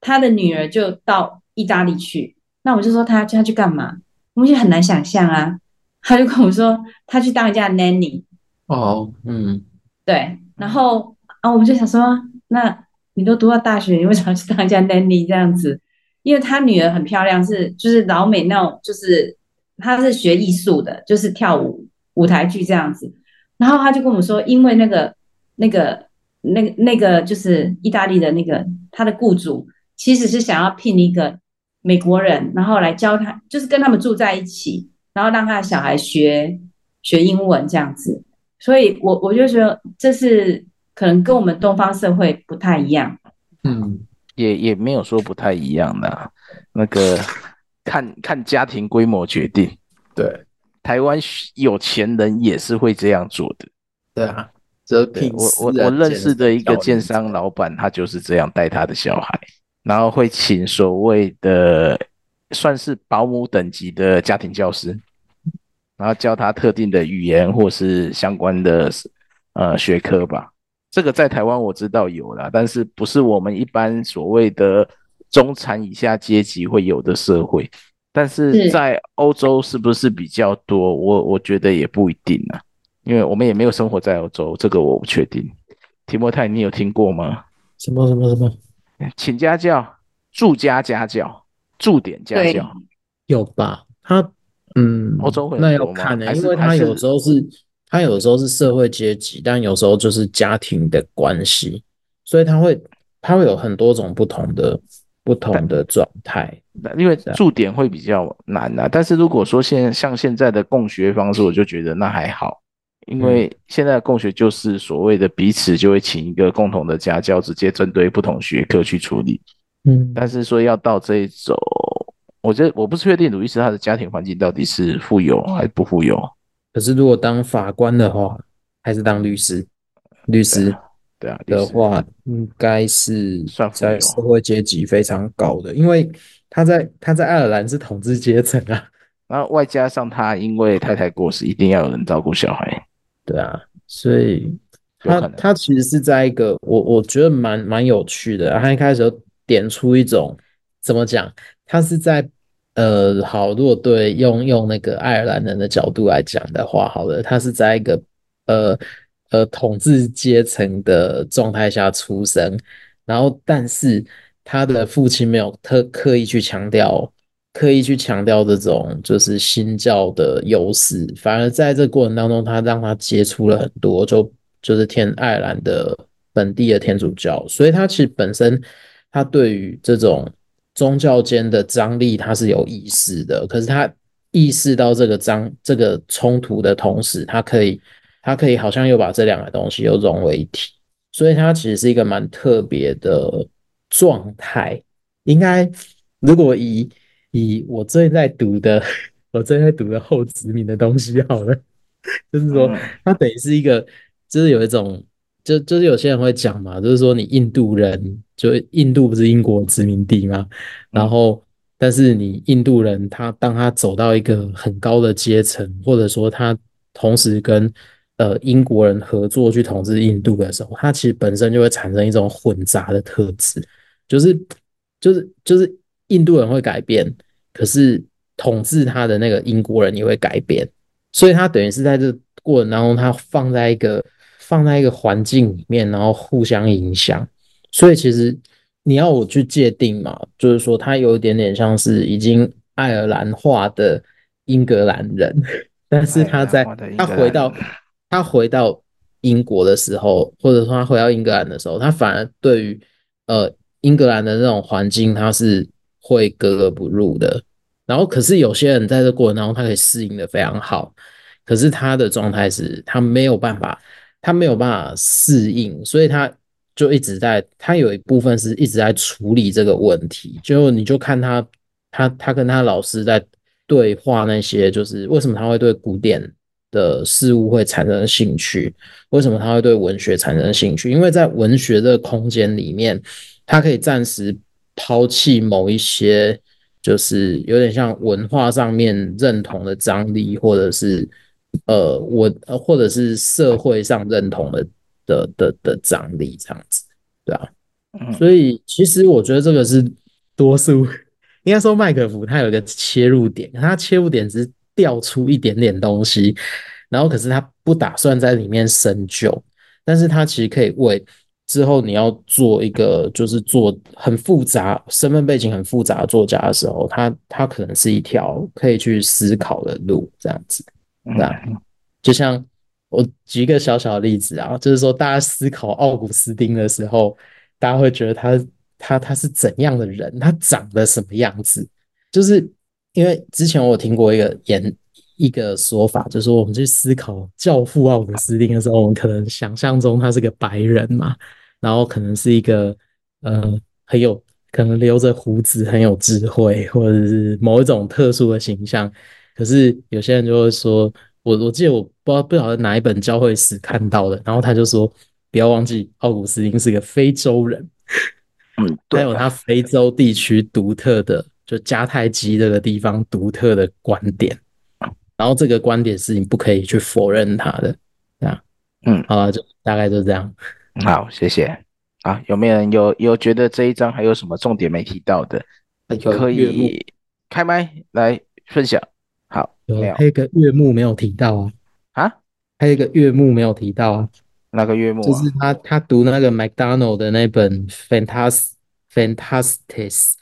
[SPEAKER 2] 他的女儿就到意大利去，那我就说他他去干嘛？我们就很难想象啊。他就跟我说他去当一家 nanny。
[SPEAKER 3] 哦，嗯，
[SPEAKER 2] 对，然后啊，我们就想说。那你都读到大学，你为什么去当家 nanny 这样子？因为他女儿很漂亮，是就是老美那种，就是他是学艺术的，就是跳舞舞台剧这样子。然后他就跟我们说，因为那个那个那个那个就是意大利的那个他的雇主，其实是想要聘一个美国人，然后来教他，就是跟他们住在一起，然后让他的小孩学学英文这样子。所以我我就觉得这是。可能跟我们东方社会不太一样，
[SPEAKER 1] 嗯，也也没有说不太一样的，那个看看家庭规模决定，
[SPEAKER 3] 对，
[SPEAKER 1] 台湾有钱人也是会这样做的，
[SPEAKER 3] 对啊，
[SPEAKER 1] 我我我认识的一个建商老板，他就是这样带他的小孩，然后会请所谓的算是保姆等级的家庭教师，然后教他特定的语言或是相关的呃学科吧。这个在台湾我知道有啦，但是不是我们一般所谓的中产以下阶级会有的社会，但是在欧洲是不是比较多？我我觉得也不一定啊，因为我们也没有生活在欧洲，这个我不确定。提莫泰，你有听过吗？
[SPEAKER 3] 什么什么什么？
[SPEAKER 1] 请家教、住家家教、驻点家教，
[SPEAKER 3] 有吧？他嗯，
[SPEAKER 1] 欧洲会
[SPEAKER 3] 那要看的，因为他有时候是。他有时候是社会阶级，但有时候就是家庭的关系，所以他会他会有很多种不同的不同的状态。
[SPEAKER 1] 因为驻点会比较难啊，但是如果说现像现在的共学方式，我就觉得那还好，因为现在的共学就是所谓的彼此就会请一个共同的家教，直接针对不同学科去处理。
[SPEAKER 3] 嗯，
[SPEAKER 1] 但是说要到这一种，我觉得我不是确定鲁伊斯他的家庭环境到底是富有还是不富有。
[SPEAKER 3] 可是，如果当法官的话，还是当律师？律师
[SPEAKER 1] 对啊
[SPEAKER 3] 的话，应该是
[SPEAKER 1] 算
[SPEAKER 3] 在社会阶级非常高的，因为他在他在爱尔兰是统治阶层啊。
[SPEAKER 1] 然后外加上他因为太太过世，一定要有人照顾小孩。
[SPEAKER 3] 对啊，所以他他其实是在一个我我觉得蛮蛮有趣的。他一开始就点出一种怎么讲，他是在。呃，好，如果对用用那个爱尔兰人的角度来讲的话，好了，他是在一个呃呃统治阶层的状态下出生，然后但是他的父亲没有特刻意去强调，刻意去强调这种就是新教的优势，反而在这过程当中，他让他接触了很多，就就是天爱尔兰的本地的天主教，所以他其实本身他对于这种。宗教间的张力，它是有意识的，可是他意识到这个张这个冲突的同时，他可以，他可以好像又把这两个东西又融为一体，所以它其实是一个蛮特别的状态。应该，如果以以我最近在读的，我最近在读的后殖民的东西好了，就是说，它等于是一个，就是有一种。就就是有些人会讲嘛，就是说你印度人，就印度不是英国殖民地吗？然后，但是你印度人他当他走到一个很高的阶层，或者说他同时跟呃英国人合作去统治印度的时候，他其实本身就会产生一种混杂的特质，就是就是就是印度人会改变，可是统治他的那个英国人也会改变，所以他等于是在这过程当中，他放在一个放在一个环境里面，然后互相影响。所以其实你要我去界定嘛，就是说他有一点点像是已经爱尔兰化的英格兰人，但是他在他回到他回到英国的时候，或者说他回到英格兰的时候，他反而对于呃英格兰的那种环境，他是会格格不入的。然后，可是有些人在这过程当中，他可以适应的非常好。可是他的状态是，他没有办法，他没有办法适应，所以他就一直在，他有一部分是一直在处理这个问题。就你就看他，他他跟他老师在对话，那些就是为什么他会对古典的事物会产生兴趣？为什么他会对文学产生兴趣？因为在文学的空间里面，他可以暂时抛弃某一些。就是有点像文化上面认同的张力，或者是呃我呃或者是社会上认同的的的的张力这样子，对啊，所以其实我觉得这个是多数应该说麦克福他有一个切入点，他切入点只是调出一点点东西，然后可是他不打算在里面深究，但是他其实可以为。之后你要做一个，就是做很复杂、身份背景很复杂的作家的时候，他他可能是一条可以去思考的路，这样子，对吧？就像我举一个小小的例子啊，就是说大家思考奥古斯丁的时候，大家会觉得他他他是怎样的人？他长得什么样子？就是因为之前我听过一个演。一个说法就是说，我们去思考教父奥古斯丁的时候，我们可能想象中他是个白人嘛，然后可能是一个呃很有可能留着胡子、很有智慧，或者是某一种特殊的形象。可是有些人就会说，我我记得我不知道不晓得哪一本教会史看到的，然后他就说，不要忘记奥古斯丁是个非洲人，嗯，还有他非洲地区独特的，就迦太基这个地方独特的观点。然后这个观点是你不可以去否认他的，这样，嗯，好，就大概就这样。
[SPEAKER 1] 好，谢谢。啊，有没有人有有觉得这一章还有什么重点没提到的？可以开麦来分享。好，
[SPEAKER 3] 有没有？还有一个岳母没有提到啊？
[SPEAKER 1] 啊？
[SPEAKER 3] 还有一个岳母没有提到啊？
[SPEAKER 1] 那个岳母？
[SPEAKER 3] 就是他他读那个 McDonald 的那本 Fantastic Fantastics，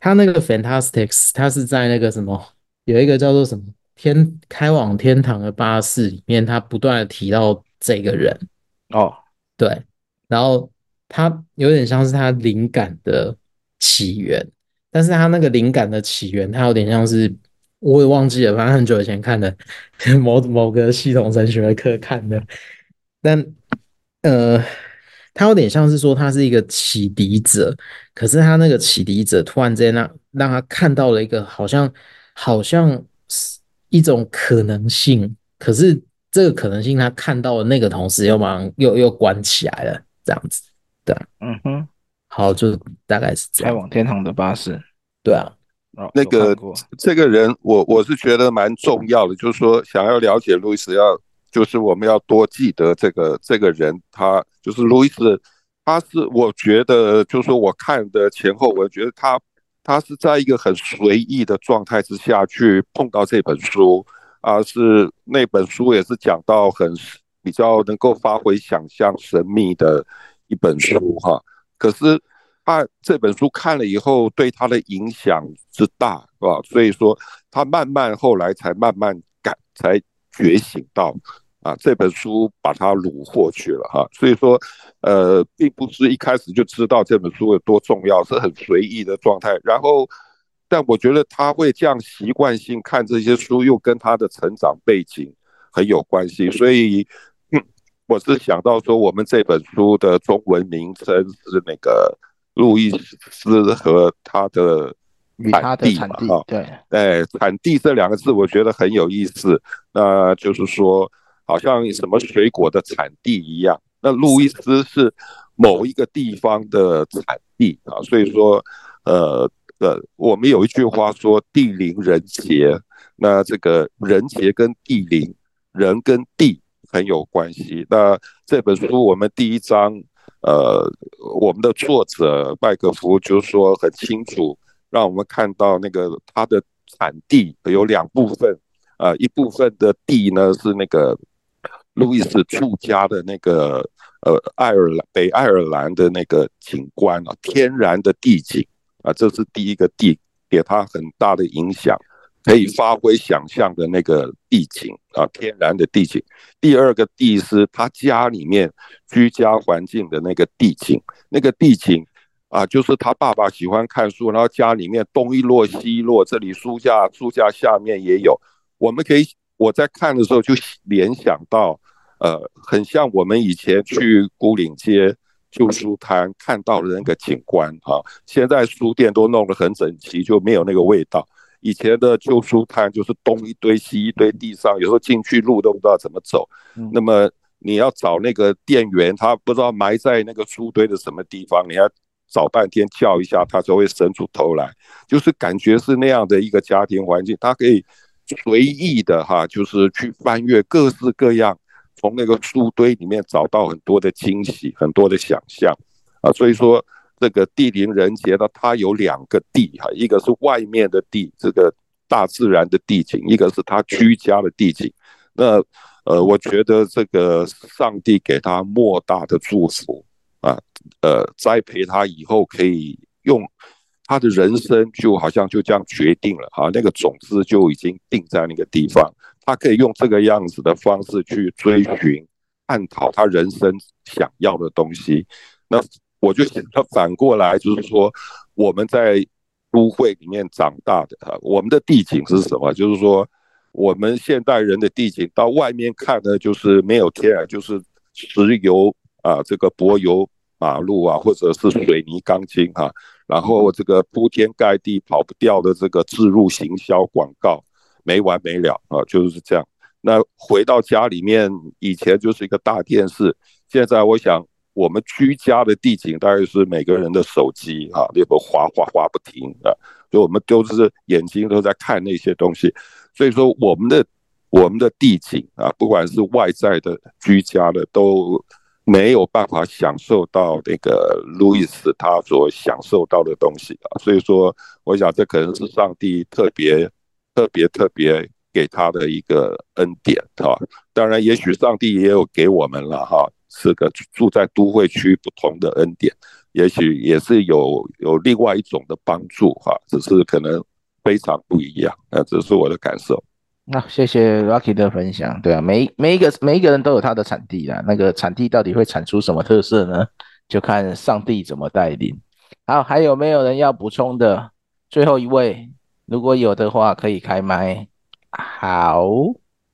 [SPEAKER 3] 他那个 Fantastics，他是在那个什么，有一个叫做什么？天开往天堂的巴士里面，他不断的提到这个人
[SPEAKER 1] 哦，
[SPEAKER 3] 对，然后他有点像是他灵感的起源，但是他那个灵感的起源，他有点像是我也忘记了，反正很久以前看的某某个系统神学课看的，但呃，他有点像是说他是一个启迪者，可是他那个启迪者突然间让让他看到了一个好像好像是。一种可能性，可是这个可能性他看到了那个同时又马上又又关起来了，这样子，对，
[SPEAKER 1] 嗯哼，
[SPEAKER 3] 好，就大概是这样。
[SPEAKER 1] 开往天堂的巴士，
[SPEAKER 3] 对啊，
[SPEAKER 4] 那个这个人我我是觉得蛮重要的，就是说想要了解路易斯，要就是我们要多记得这个这个人，他就是路易斯，他是我觉得就是说我看的前后，我觉得他。他是在一个很随意的状态之下去碰到这本书，啊，是那本书也是讲到很比较能够发挥想象神秘的一本书哈。可是他这本书看了以后，对他的影响之大，是吧？所以说他慢慢后来才慢慢改，才觉醒到。啊，这本书把他虏获去了哈，所以说，呃，并不是一开始就知道这本书有多重要，是很随意的状态。然后，但我觉得他会这样习惯性看这些书，又跟他的成长背景很有关系。所以，我是想到说，我们这本书的中文名称是那个路易斯和他的产地嘛，哈，对，哎，产地这两个字我觉得很有意思，那就是说。好像什么水果的产地一样，那路易斯是某一个地方的产地啊，所以说，呃呃，我们有一句话说地灵人杰，那这个人杰跟地灵，人跟地很有关系。那这本书我们第一章呃，我们的作者麦克夫就是说很清楚，让我们看到那个它的产地有两部分，啊、呃，一部分的地呢是那个路易斯住家的那个呃爱尔兰北爱尔兰的那个景观啊，天然的地景啊，这是第一个地，给他很大的影响。可以发挥想象的那个地景啊，天然的地景。第二个地是他家里面居家环境的那个地景，那个地景啊，就是他爸爸喜欢看书，然后家里面东一摞西一摞，这里书架书架下面也有。我们可以我在看的时候就联想到，呃，很像我们以前去牯岭街旧书摊看到的那个景观啊。现在书店都弄得很整齐，就没有那个味道。以前的旧书摊就是东一堆西一堆，地上有时候进去路都不知道怎么走。那么你要找那个店员，他不知道埋在那个书堆的什么地方，你要找半天叫一下，他就会伸出头来。就是感觉是那样的一个家庭环境，他可以随意的哈，就是去翻阅各式各样，从那个书堆里面找到很多的惊喜，很多的想象啊，所以说。这个地灵人杰呢，它有两个地哈，一个是外面的地，这个大自然的地景，一个是他居家的地景。那呃，我觉得这个上帝给他莫大的祝福啊，呃，栽培他以后可以用他的人生，就好像就这样决定了哈，那个种子就已经定在那个地方，他可以用这个样子的方式去追寻、探讨他人生想要的东西。那。我就想他反过来，就是说我们在都会里面长大的哈，我们的地景是什么？就是说我们现代人的地景到外面看呢，就是没有天然，就是石油啊，这个柏油马路啊，或者是水泥钢筋哈，然后这个铺天盖地跑不掉的这个置入行销广告没完没了啊，就是这样。那回到家里面，以前就是一个大电视，现在我想。我们居家的地景大概是每个人的手机啊，那不滑滑滑不停啊，所以我们都是眼睛都在看那些东西，所以说我们的我们的地景啊，不管是外在的、居家的，都没有办法享受到那个路易斯他所享受到的东西啊，所以说我想这可能是上帝特别特别特别给他的一个恩典哈，当然也许上帝也有给我们了哈。是个住在都会区不同的恩典，也许也是有有另外一种的帮助哈，只是可能非常不一样，那这是我的感受。
[SPEAKER 1] 那、谢谢 Rocky 的分享，对啊，每每一个每一个人都有他的产地啦，那个产地到底会产出什么特色呢？就看上帝怎么带领。好，还有没有人要补充的？最后一位，如果有的话可以开麦。好，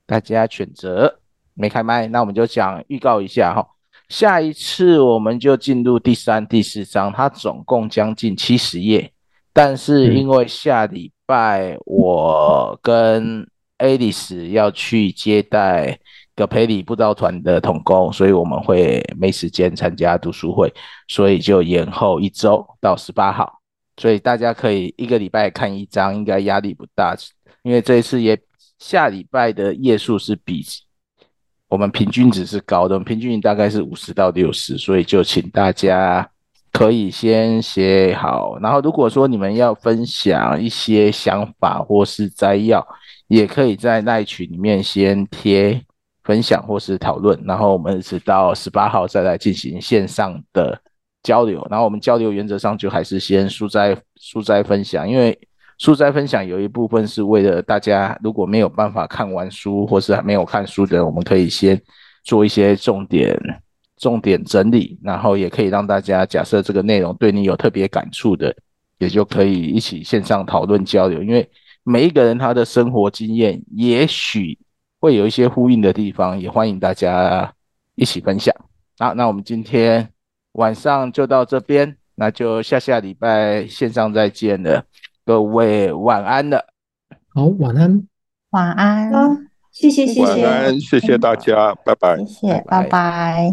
[SPEAKER 1] 大家选择。没开麦，那我们就讲预告一下哈。下一次我们就进入第三、第四章，它总共将近七十页。但是因为下礼拜我跟 Alice 要去接待葛培里布道团的同工，所以我们会没时间参加读书会，所以就延后一周到十八号。所以大家可以一个礼拜看一章，应该压力不大。因为这一次也下礼拜的页数是比。我们平均值是高的，平均大概是五十到六十，所以就请大家可以先写好。然后如果说你们要分享一些想法或是摘要，也可以在那群里面先贴分享或是讨论。然后我们直到十八号再来进行线上的交流。然后我们交流原则上就还是先书摘书摘分享，因为。书斋分享有一部分是为了大家，如果没有办法看完书，或是还没有看书的，我们可以先做一些重点、重点整理，然后也可以让大家，假设这个内容对你有特别感触的，也就可以一起线上讨论交流。因为每一个人他的生活经验，也许会有一些呼应的地方，也欢迎大家一起分享。好，那我们今天晚上就到这边，那就下下礼拜线上再见了。各位晚安了，
[SPEAKER 3] 好，晚安，
[SPEAKER 2] 晚安，谢谢谢谢，
[SPEAKER 4] 晚安，谢谢大家，拜拜，
[SPEAKER 2] 谢谢，拜拜。